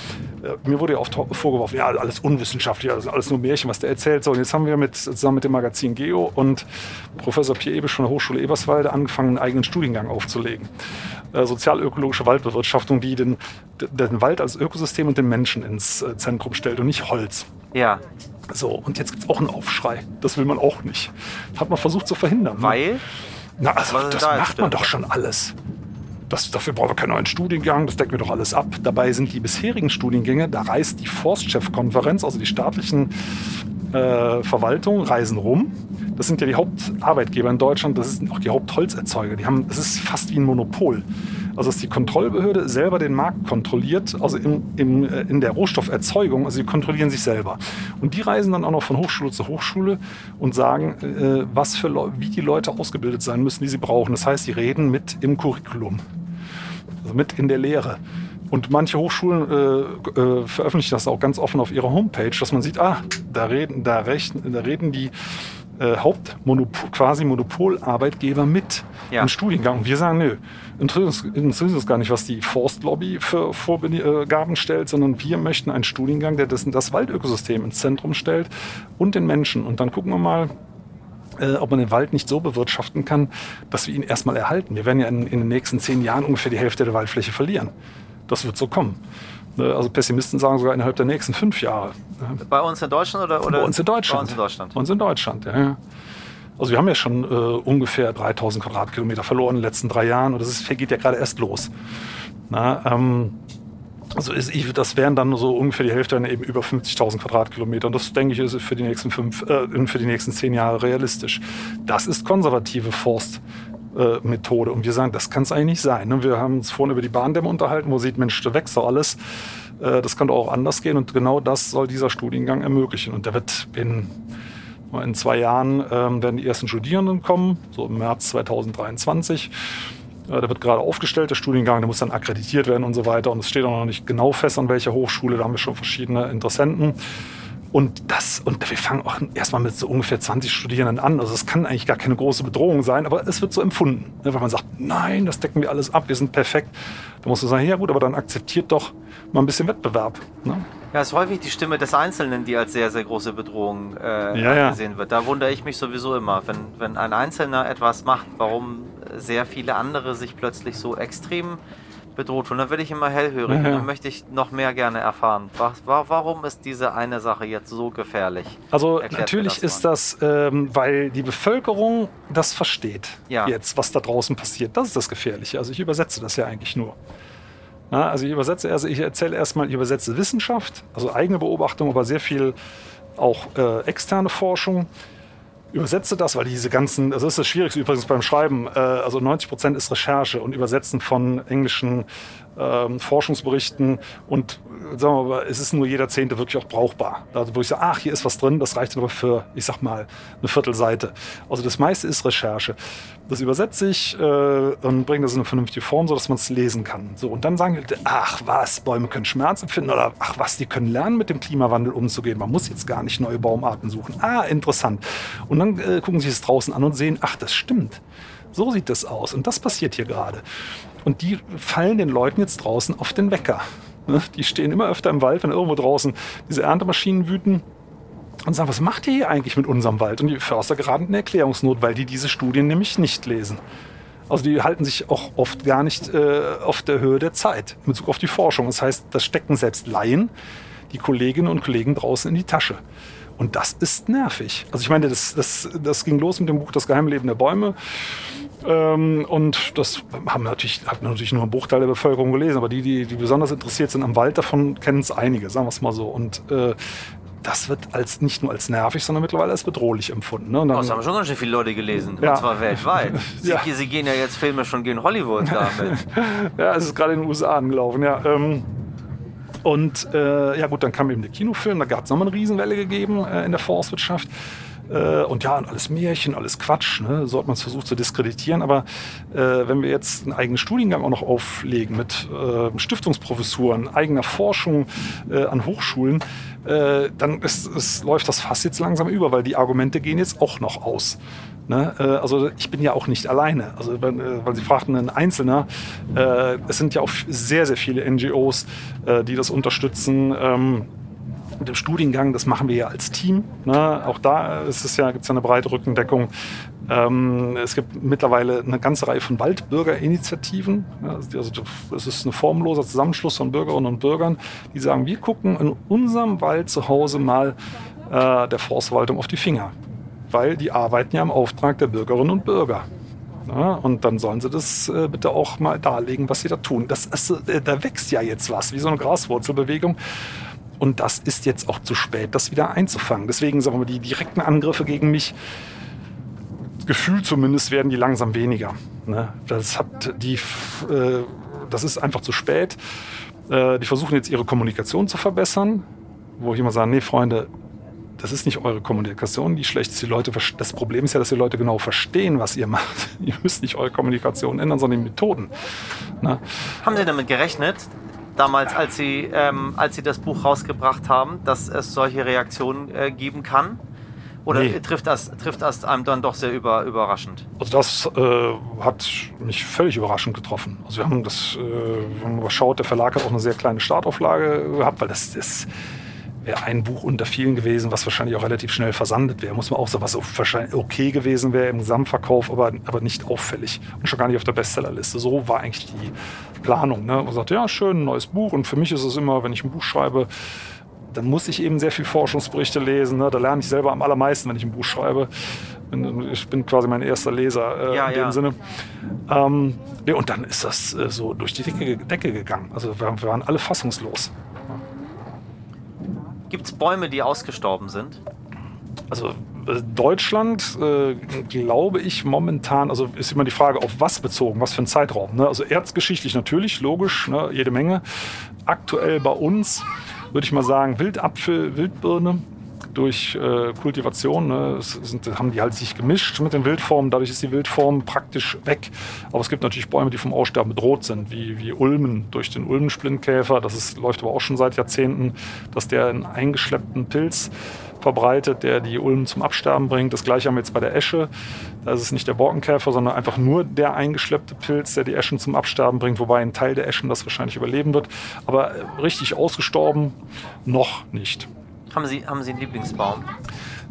Äh, mir wurde ja oft vorgeworfen, ja, alles unwissenschaftlich, alles, alles nur Märchen, was der erzählt. So, und jetzt haben wir mit, zusammen mit dem Magazin Geo und Professor Pierre Ebisch von der Hochschule Eberswalde angefangen, einen eigenen Studiengang aufzulegen. Äh, sozialökologische Waldbewirtschaftung, die den, den Wald als Ökosystem und den Menschen ins äh, Zentrum stellt und nicht Holz. Ja. So, und jetzt gibt es auch einen Aufschrei. Das will man auch nicht. Hat man versucht zu verhindern. Ne? Weil? Na, also, das da macht man doch schon alles. Das, dafür brauchen wir keinen neuen Studiengang, das decken wir doch alles ab. Dabei sind die bisherigen Studiengänge, da reist die Forstchefkonferenz, also die staatlichen äh, Verwaltungen, reisen rum. Das sind ja die Hauptarbeitgeber in Deutschland, das sind auch die Hauptholzerzeuger. Die haben, das ist fast wie ein Monopol. Also dass die Kontrollbehörde selber den Markt kontrolliert, also in, in, äh, in der Rohstofferzeugung, also sie kontrollieren sich selber. Und die reisen dann auch noch von Hochschule zu Hochschule und sagen, äh, was für wie die Leute ausgebildet sein müssen, die sie brauchen. Das heißt, sie reden mit im Curriculum also mit in der Lehre. Und manche Hochschulen äh, äh, veröffentlichen das auch ganz offen auf ihrer Homepage, dass man sieht, ah, da reden, da rechnen, da reden die äh, Hauptmonopol, quasi Monopolarbeitgeber mit ja. im Studiengang. Und wir sagen, nö, interessiert uns, gar nicht, was die Forstlobby für Vorgaben stellt, sondern wir möchten einen Studiengang, der das, das Waldökosystem ins Zentrum stellt und den Menschen. Und dann gucken wir mal, äh, ob man den Wald nicht so bewirtschaften kann, dass wir ihn erstmal erhalten. Wir werden ja in, in, den nächsten zehn Jahren ungefähr die Hälfte der Waldfläche verlieren. Das wird so kommen. Ne, also Pessimisten sagen sogar innerhalb der nächsten fünf Jahre. Bei uns in Deutschland oder? oder? Bei uns in Deutschland. Bei uns in Deutschland. Bei uns in Deutschland, ja. ja. Also wir haben ja schon äh, ungefähr 3000 Quadratkilometer verloren in den letzten drei Jahren und das ist, geht ja gerade erst los. Na, ähm, also ist, das wären dann so ungefähr die Hälfte dann eben über 50.000 Quadratkilometer. Und das denke ich ist für die nächsten fünf, äh, für die nächsten zehn Jahre realistisch. Das ist konservative Forstmethode. Äh, und wir sagen, das kann es eigentlich nicht sein. Ne? Wir haben uns vorhin über die Bahndämme unterhalten, wo sieht, Mensch, da wächst doch alles. Äh, das kann doch auch anders gehen. Und genau das soll dieser Studiengang ermöglichen. Und der wird in, in zwei Jahren ähm, werden die ersten Studierenden kommen, so im März 2023. Der wird gerade aufgestellt, der Studiengang, der muss dann akkreditiert werden und so weiter. Und es steht auch noch nicht genau fest, an welcher Hochschule. Da haben wir schon verschiedene Interessenten. Und das, und wir fangen auch erstmal mit so ungefähr 20 Studierenden an. Also es kann eigentlich gar keine große Bedrohung sein, aber es wird so empfunden. Ne, weil man sagt, nein, das decken wir alles ab, wir sind perfekt. Da musst du sagen, ja gut, aber dann akzeptiert doch mal ein bisschen Wettbewerb. Ne? Ja, es ist häufig die Stimme des Einzelnen, die als sehr, sehr große Bedrohung äh, ja, ja. gesehen wird. Da wundere ich mich sowieso immer, wenn, wenn ein Einzelner etwas macht, warum sehr viele andere sich plötzlich so extrem bedroht fühlen. Dann werde ich immer hellhörig ja, ja. dann möchte ich noch mehr gerne erfahren. Was, warum ist diese eine Sache jetzt so gefährlich? Also Erklärt natürlich das ist das, ähm, weil die Bevölkerung das versteht ja. jetzt, was da draußen passiert. Das ist das Gefährliche. Also ich übersetze das ja eigentlich nur. Ja, also ich übersetze, also ich erzähle erstmal, ich übersetze Wissenschaft, also eigene Beobachtung, aber sehr viel auch äh, externe Forschung übersetze das, weil diese ganzen, das ist das Schwierigste übrigens beim Schreiben, äh, also 90 Prozent ist Recherche und Übersetzen von englischen ähm, Forschungsberichten und sagen wir mal, es ist nur jeder Zehnte wirklich auch brauchbar. Also, wo ich sage, ach, hier ist was drin, das reicht aber für, ich sag mal, eine Viertelseite. Also das meiste ist Recherche. Das übersetze ich äh, und bringe das in eine vernünftige Form, sodass man es lesen kann. So, und dann sagen die, ach was, Bäume können Schmerz empfinden oder ach was, die können lernen, mit dem Klimawandel umzugehen. Man muss jetzt gar nicht neue Baumarten suchen. Ah, interessant. Und dann äh, gucken sie es draußen an und sehen, ach, das stimmt. So sieht das aus. Und das passiert hier gerade. Und die fallen den Leuten jetzt draußen auf den Wecker. Ne? Die stehen immer öfter im Wald, wenn irgendwo draußen diese Erntemaschinen wüten und sagen, was macht ihr hier eigentlich mit unserem Wald? Und die Förster geraten in Erklärungsnot, weil die diese Studien nämlich nicht lesen. Also die halten sich auch oft gar nicht äh, auf der Höhe der Zeit in Bezug auf die Forschung. Das heißt, das stecken selbst Laien, die Kolleginnen und Kollegen draußen in die Tasche. Und das ist nervig. Also ich meine, das, das, das ging los mit dem Buch Das Geheimleben der Bäume. Ähm, und das haben natürlich, hat natürlich nur ein Bruchteil der Bevölkerung gelesen, aber die, die, die besonders interessiert sind am Wald, davon kennen es einige, sagen wir es mal so. Und äh, das wird als nicht nur als nervig, sondern mittlerweile als bedrohlich empfunden. Ne? Und dann, das haben schon ganz schön viele Leute gelesen, Ja. und zwar weltweit. Sie, Ja. sie gehen ja jetzt Filme schon gegen Hollywood damit. Ja, es ist gerade in den USA angelaufen, ja. Ähm, und äh, ja gut, dann kam eben der Kinofilm, da hat es nochmal eine Riesenwelle gegeben äh, in der Forstwirtschaft. Äh, und ja, und alles Märchen, alles Quatsch, ne? so hat man es versucht zu diskreditieren. Aber äh, wenn wir jetzt einen eigenen Studiengang auch noch auflegen mit äh, Stiftungsprofessuren, eigener Forschung äh, an Hochschulen, äh, dann ist, ist, läuft das fast jetzt langsam über, weil die Argumente gehen jetzt auch noch aus. Ne? Also ich bin ja auch nicht alleine. Also weil Sie fragten, ein Einzelner. Es sind ja auch sehr, sehr viele NGOs, die das unterstützen. Mit dem Studiengang, das machen wir ja als Team. Ne? Auch da ist es ja, gibt es ja eine breite Rückendeckung. Ähm, es gibt mittlerweile eine ganze Reihe von Waldbürgerinitiativen. Ja, also es ist ein formloser Zusammenschluss von Bürgerinnen und Bürgern, die sagen, wir gucken in unserem Wald zu Hause mal äh, der Forstverwaltung auf die Finger weil die arbeiten ja im Auftrag der Bürgerinnen und Bürger. Ja, und dann sollen sie das äh, bitte auch mal darlegen, was sie da tun. Das ist, äh, da wächst ja jetzt was, wie so eine Graswurzelbewegung. Und das ist jetzt auch zu spät, das wieder einzufangen. Deswegen sagen wir mal, die direkten Angriffe gegen mich, gefühlt zumindest, werden die langsam weniger. Ne? Das, hat die, äh, das ist einfach zu spät. Äh, die versuchen jetzt ihre Kommunikation zu verbessern, wo ich immer sage, nee, Freunde, das ist nicht eure Kommunikation, die schlecht ist. Die Leute, das Problem ist ja, dass die Leute genau verstehen, was ihr macht. Ihr müsst nicht eure Kommunikation ändern, sondern die Methoden. Ne? Haben Sie damit gerechnet, damals, als Sie, ähm, als Sie das Buch rausgebracht haben, dass es solche Reaktionen äh, geben kann? Oder Nee. trifft, das, trifft das einem dann doch sehr über, überraschend? Also das äh, hat mich völlig überraschend getroffen. Also wir haben das, äh, wenn man mal schaut, der Verlag hat auch eine sehr kleine Startauflage gehabt, weil das ist wäre ein Buch unter vielen gewesen, was wahrscheinlich auch relativ schnell versandet wäre. Muss man auch sagen, was wahrscheinlich okay gewesen wäre im Gesamtverkauf, aber, aber nicht auffällig und schon gar nicht auf der Bestsellerliste. So war eigentlich die Planung. Ne? Man sagt, ja, schön, ein neues Buch. Und für mich ist es immer, wenn ich ein Buch schreibe, dann muss ich eben sehr viel Forschungsberichte lesen. Ne? Da lerne ich selber am allermeisten, wenn ich ein Buch schreibe. Ich bin quasi mein erster Leser äh, Ja, in dem ja. Sinne. Ähm, ja, und dann ist das äh, so durch die Decke, Decke gegangen. Also wir, wir waren alle fassungslos. Gibt es Bäume, die ausgestorben sind? Also äh, Deutschland, äh, glaube ich, momentan, also ist immer die Frage, auf was bezogen, was für einen Zeitraum. Ne? Also erzgeschichtlich natürlich, logisch, ne? jede Menge. Aktuell bei uns würde ich mal sagen, Wildapfel, Wildbirne durch äh, Kultivation. Ne? Sind, haben die halt sich gemischt mit den Wildformen, dadurch ist die Wildform praktisch weg. Aber es gibt natürlich Bäume, die vom Aussterben bedroht sind, wie, wie Ulmen durch den Ulmensplintkäfer. Das ist, läuft aber auch schon seit Jahrzehnten, dass der einen eingeschleppten Pilz verbreitet, der die Ulmen zum Absterben bringt. Das gleiche haben wir jetzt bei der Esche. Da ist es nicht der Borkenkäfer, sondern einfach nur der eingeschleppte Pilz, der die Eschen zum Absterben bringt, wobei ein Teil der Eschen das wahrscheinlich überleben wird. Aber äh, richtig ausgestorben noch nicht. Haben Sie, haben Sie einen Lieblingsbaum?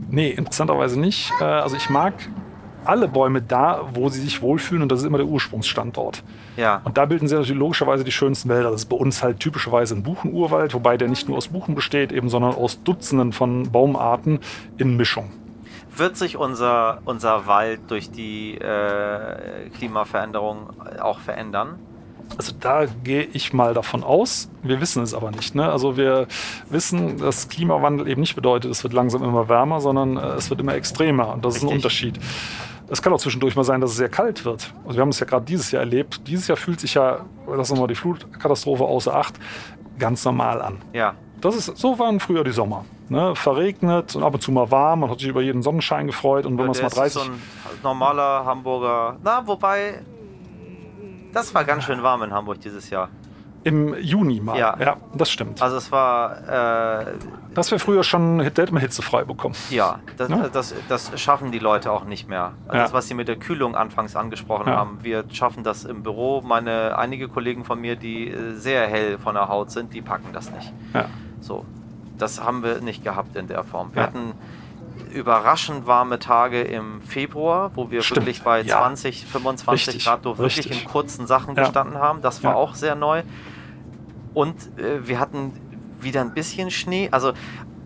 Nee, interessanterweise nicht. Äh, Also ich mag alle Bäume da, wo sie sich wohlfühlen und das ist immer der Ursprungsstandort. Ja. Und da bilden sie natürlich logischerweise die schönsten Wälder. Das ist bei uns halt typischerweise ein Buchenurwald, wobei der nicht nur aus Buchen besteht, eben, sondern aus Dutzenden von Baumarten in Mischung. Wird sich unser, unser Wald durch die äh, Klimaveränderung auch verändern? Also da gehe ich mal davon aus. Wir wissen es aber nicht. Ne? Also wir wissen, dass Klimawandel eben nicht bedeutet, es wird langsam immer wärmer, sondern äh, es wird immer extremer. Und das ist ein Richtig. Unterschied. Es kann auch zwischendurch mal sein, dass es sehr kalt wird. Also wir haben es ja gerade dieses Jahr erlebt. Dieses Jahr fühlt sich ja, lassen wir mal die Flutkatastrophe außer Acht, ganz normal an. Ja. Das ist, so waren früher die Sommer. Ne? Verregnet und ab und zu mal warm. Man hat sich über jeden Sonnenschein gefreut. Und wenn man es mal ist 30... so ein normaler Hamburger. Na, wobei. Das war ganz schön warm in Hamburg dieses Jahr. Im Juni mal. Ja. ja das stimmt. Also es war, äh, Das wäre früher schon, da hätte man hitzefrei bekommen. ja, das, Ja. das, das schaffen die Leute auch nicht mehr. Also Ja. Das, was sie mit der Kühlung anfangs angesprochen Ja. haben, wir schaffen das im Büro. Meine, einige Kollegen von mir, die äh, sehr hell von der Haut sind, die packen das nicht. Ja. So, das haben wir nicht gehabt in der Form. Wir hatten überraschend warme Tage im Februar, wo wir Stimmt, wirklich bei ja. 20, 25 Richtig, Grad doch wirklich richtig. in kurzen Sachen Ja. gestanden haben. Das war Ja. auch sehr neu. Und äh, wir hatten wieder ein bisschen Schnee. Also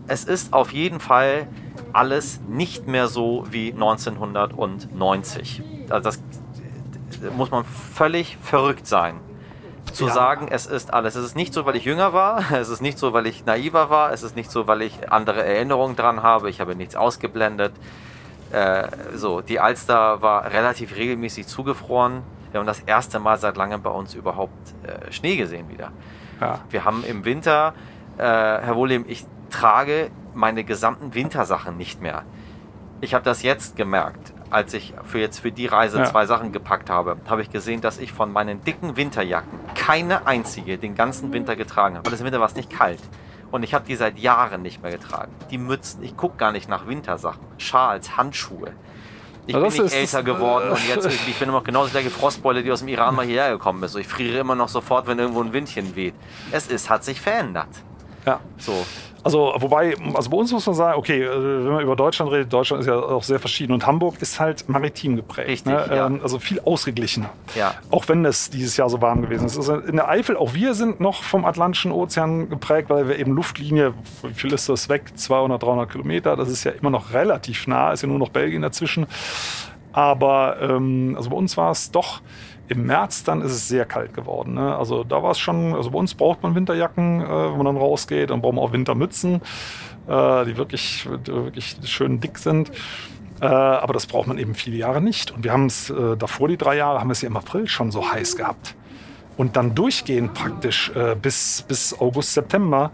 es ist auf jeden Fall alles nicht mehr so wie 1990. Also das äh, muss man völlig verrückt sein zu Ja. sagen, es ist alles. Es ist nicht so, weil ich jünger war, es ist nicht so, weil ich naiver war, es ist nicht so, weil ich andere Erinnerungen dran habe, ich habe nichts ausgeblendet. Äh, so, die Alster war relativ regelmäßig zugefroren. Wir haben das erste Mal seit langem bei uns überhaupt äh, Schnee gesehen wieder. Ja. Wir haben im Winter, äh, Herr Wohlem, ich trage meine gesamten Wintersachen nicht mehr. Ich habe das jetzt gemerkt, als ich für jetzt für die Reise Ja. zwei Sachen gepackt habe, habe ich gesehen, dass ich von meinen dicken Winterjacken keine einzige den ganzen Winter getragen habe. Weil das Winter war es nicht kalt. Und ich habe die seit Jahren nicht mehr getragen. Die Mützen, ich gucke gar nicht nach Wintersachen. Schals, Handschuhe. Ich bin das nicht ist- älter geworden und jetzt ich bin immer noch genauso die gleiche Frostbeule, die aus dem Iran mal hierher gekommen ist. Ich friere immer noch sofort, wenn irgendwo ein Windchen weht. Es ist, hat sich verändert. ja. So. Also, wobei, also bei uns muss man sagen, okay, äh, wenn man über Deutschland redet, Deutschland ist ja auch sehr verschieden und Hamburg ist halt maritim geprägt. Richtig, ne? ja. Ähm, Also viel ausgeglichener. Ja. Auch wenn es dieses Jahr so warm gewesen ist. Also in der Eifel, auch wir sind noch vom Atlantischen Ozean geprägt, weil wir eben Luftlinie, wie viel ist das weg? 200, 300 Kilometer. Das ist ja immer noch relativ nah, ist ja nur noch Belgien dazwischen. Aber ähm, also bei uns war es doch im März, dann ist es sehr kalt geworden. Ne? Also da war es schon, also bei uns braucht man Winterjacken, äh, wenn man dann rausgeht. Dann braucht man auch Wintermützen, äh, die wirklich, wirklich schön dick sind. Äh, aber das braucht man eben viele Jahre nicht. Und wir haben es äh, davor, die drei Jahre, haben wir es ja im April schon so heiß gehabt. Und dann durchgehend praktisch äh, bis, bis August, September.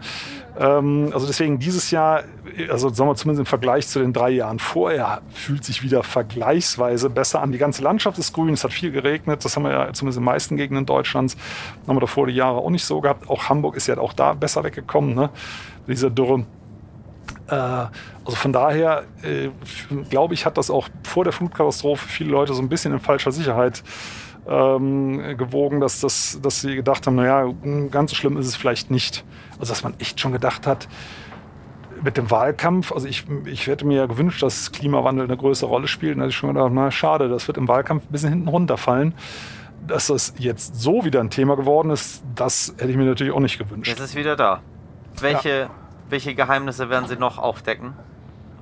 Ähm, also deswegen dieses Jahr, also sagen wir zumindest im Vergleich zu den drei Jahren vorher, fühlt sich wieder vergleichsweise besser an. Die ganze Landschaft ist grün, es hat viel geregnet, das haben wir ja zumindest in den meisten Gegenden Deutschlands. Haben wir davor die Jahre auch nicht so gehabt. Auch Hamburg ist ja auch da besser weggekommen, ne? Diese Dürre. Äh, also von daher äh, glaube ich, hat das auch vor der Flutkatastrophe viele Leute so ein bisschen in falscher Sicherheit ähm, gewogen, dass, das, dass sie gedacht haben, naja, ganz so schlimm ist es vielleicht nicht. Also dass man echt schon gedacht hat, mit dem Wahlkampf, also ich, ich hätte mir ja gewünscht, dass Klimawandel eine größere Rolle spielt. Und da hätte ich schon gedacht, na schade, das wird im Wahlkampf ein bisschen hinten runterfallen. Dass das jetzt so wieder ein Thema geworden ist, das hätte ich mir natürlich auch nicht gewünscht. Jetzt ist wieder da. Welche, welche Geheimnisse werden Sie noch aufdecken?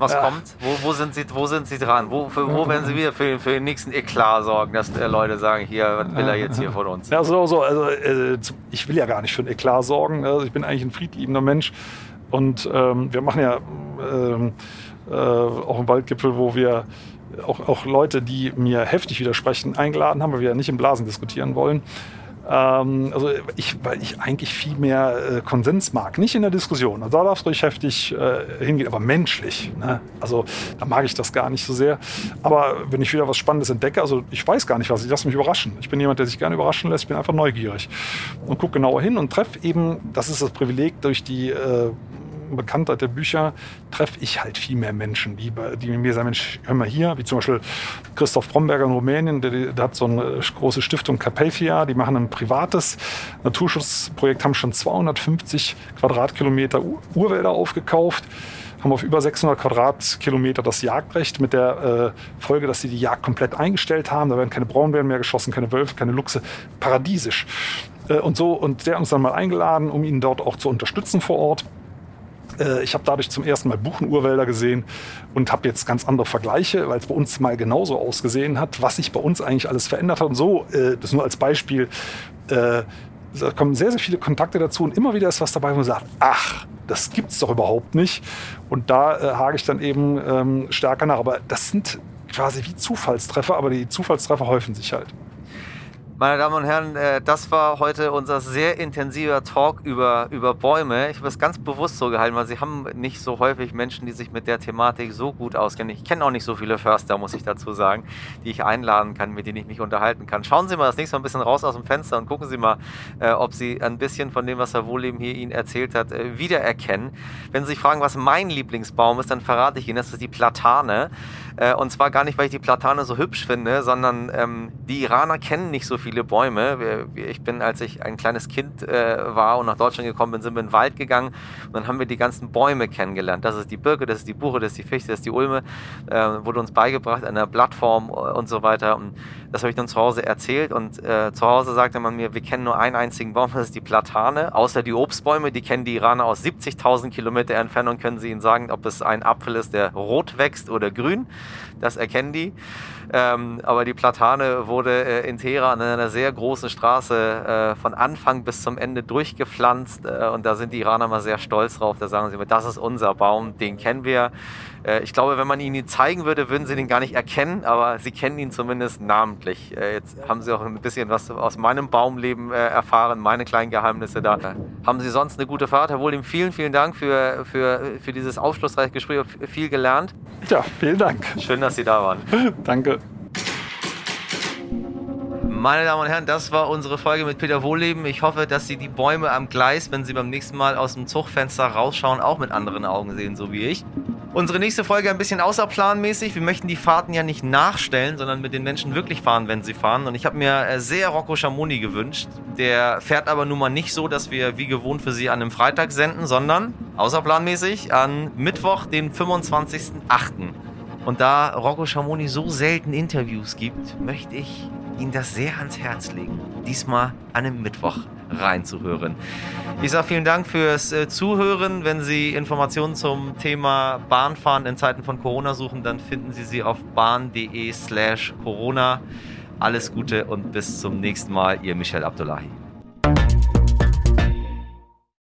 Was Ja. kommt? Wo, wo, sind Sie, wo sind Sie dran? Wo, für, wo werden Sie wieder für, für den nächsten Eklat sorgen, dass äh, Leute sagen, hier, was will er jetzt hier von uns? Ja, so, so. Also, äh, ich will ja gar nicht für ein Eklat sorgen. Also, ich bin eigentlich ein friedliebender Mensch. Und ähm, wir machen ja ähm, äh, auch einen Waldgipfel, wo wir auch, auch Leute, die mir heftig widersprechen, eingeladen haben, weil wir ja nicht im Blasen diskutieren wollen. Ähm, also ich, weil ich eigentlich viel mehr äh, Konsens mag. Nicht in der Diskussion. Also da darf es ruhig heftig äh, hingehen, aber menschlich. Ne? Also da mag ich das gar nicht so sehr. Aber wenn ich wieder was Spannendes entdecke, also ich weiß gar nicht was, ich lasse mich überraschen. Ich bin jemand, der sich gerne überraschen lässt. Ich bin einfach neugierig und gucke genauer hin und treffe eben, das ist das Privileg durch die äh, Bekanntheit der Bücher treffe ich halt viel mehr Menschen, die, die mir sagen, Mensch, hör mal hier, wie zum Beispiel Christoph Bromberger in Rumänien, der, der hat so eine große Stiftung Carpathia, die machen ein privates Naturschutzprojekt, haben schon 250 Quadratkilometer Ur Urwälder aufgekauft, haben auf über 600 Quadratkilometer das Jagdrecht mit der äh, Folge, dass sie die Jagd komplett eingestellt haben. Da werden keine Braunbären mehr geschossen, keine Wölfe, keine Luchse. Paradiesisch. Äh, und so, und der hat uns dann mal eingeladen, um ihn dort auch zu unterstützen vor Ort. Äh, Ich habe dadurch zum ersten Mal Buchenurwälder gesehen und habe jetzt ganz andere Vergleiche, weil es bei uns mal genauso ausgesehen hat, was sich bei uns eigentlich alles verändert hat. Und so, äh, das nur als Beispiel, äh, da kommen sehr, sehr viele Kontakte dazu und immer wieder ist was dabei, wo man sagt, ach, das gibt's doch überhaupt nicht. Und da hake ich dann eben ähm, stärker nach. Aber das sind quasi wie Zufallstreffer, aber die Zufallstreffer häufen sich halt. Meine Damen und Herren, äh, das war heute unser sehr intensiver Talk über, über Bäume. Ich habe es ganz bewusst so gehalten, weil Sie haben nicht so häufig Menschen, die sich mit der Thematik so gut auskennen. Ich kenne auch nicht so viele Förster, muss ich dazu sagen, die ich einladen kann, mit denen ich mich unterhalten kann. Schauen Sie mal das nächste Mal ein bisschen raus aus dem Fenster und gucken Sie mal, äh, ob Sie ein bisschen von dem, was Herr Wohleben hier Ihnen erzählt hat, äh, wiedererkennen. Wenn Sie sich fragen, was mein Lieblingsbaum ist, dann verrate ich Ihnen, das ist die Platane. Und zwar gar nicht, weil ich die Platane so hübsch finde, sondern ähm, die Iraner kennen nicht so viele Bäume. Ich bin, als ich ein kleines Kind äh, war und nach Deutschland gekommen bin, sind wir in den Wald gegangen und dann haben wir die ganzen Bäume kennengelernt. Das ist die Birke, das ist die Buche, das ist die Fichte, das ist die Ulme. Äh, wurde uns beigebracht an der Blattform und so weiter. Und das habe ich dann zu Hause erzählt und äh, zu Hause sagte man mir, wir kennen nur einen einzigen Baum, das ist die Platane. Außer die Obstbäume, die kennen die Iraner aus 70.000 Kilometer Entfernung, können sie ihnen sagen, ob es ein Apfel ist, der rot wächst oder grün. Das erkennen die. Ähm, aber die Platane wurde äh, in Teheran in einer sehr großen Straße äh, von Anfang bis zum Ende durchgepflanzt. Äh, und da sind die Iraner mal sehr stolz drauf. Da sagen sie immer, das ist unser Baum, den kennen wir. Äh, ich glaube, wenn man ihn ihnen zeigen würde, würden sie den gar nicht erkennen, aber sie kennen ihn zumindest namentlich. Äh, jetzt haben sie auch ein bisschen was aus meinem Baumleben äh, erfahren, meine kleinen Geheimnisse da. Haben Sie sonst eine gute Fahrt? Herr Wohlim, vielen, vielen Dank für, für, für dieses aufschlussreiche Gespräch. Viel gelernt. Ja, vielen Dank. Schön, dass Sie da waren. Danke. Meine Damen und Herren, das war unsere Folge mit Peter Wohlleben. Ich hoffe, dass Sie die Bäume am Gleis, wenn Sie beim nächsten Mal aus dem Zugfenster rausschauen, auch mit anderen Augen sehen, so wie ich. Unsere nächste Folge ein bisschen außerplanmäßig. Wir möchten die Fahrten ja nicht nachstellen, sondern mit den Menschen wirklich fahren, wenn sie fahren. Und ich habe mir äh, sehr Rocco Schamoni gewünscht. Der fährt aber nun mal nicht so, dass wir wie gewohnt für Sie an einem Freitag senden, sondern außerplanmäßig an Mittwoch, den 25.08. Und da Rocco Schamoni so selten Interviews gibt, möchte ich Ihnen das sehr ans Herz legen, diesmal an einem Mittwoch reinzuhören. Ich sage vielen Dank fürs äh, Zuhören. Wenn Sie Informationen zum Thema Bahnfahren in Zeiten von Corona suchen, dann finden Sie sie auf bahn.de slash Corona. Alles Gute und bis zum nächsten Mal, Ihr Michel Abdullahi.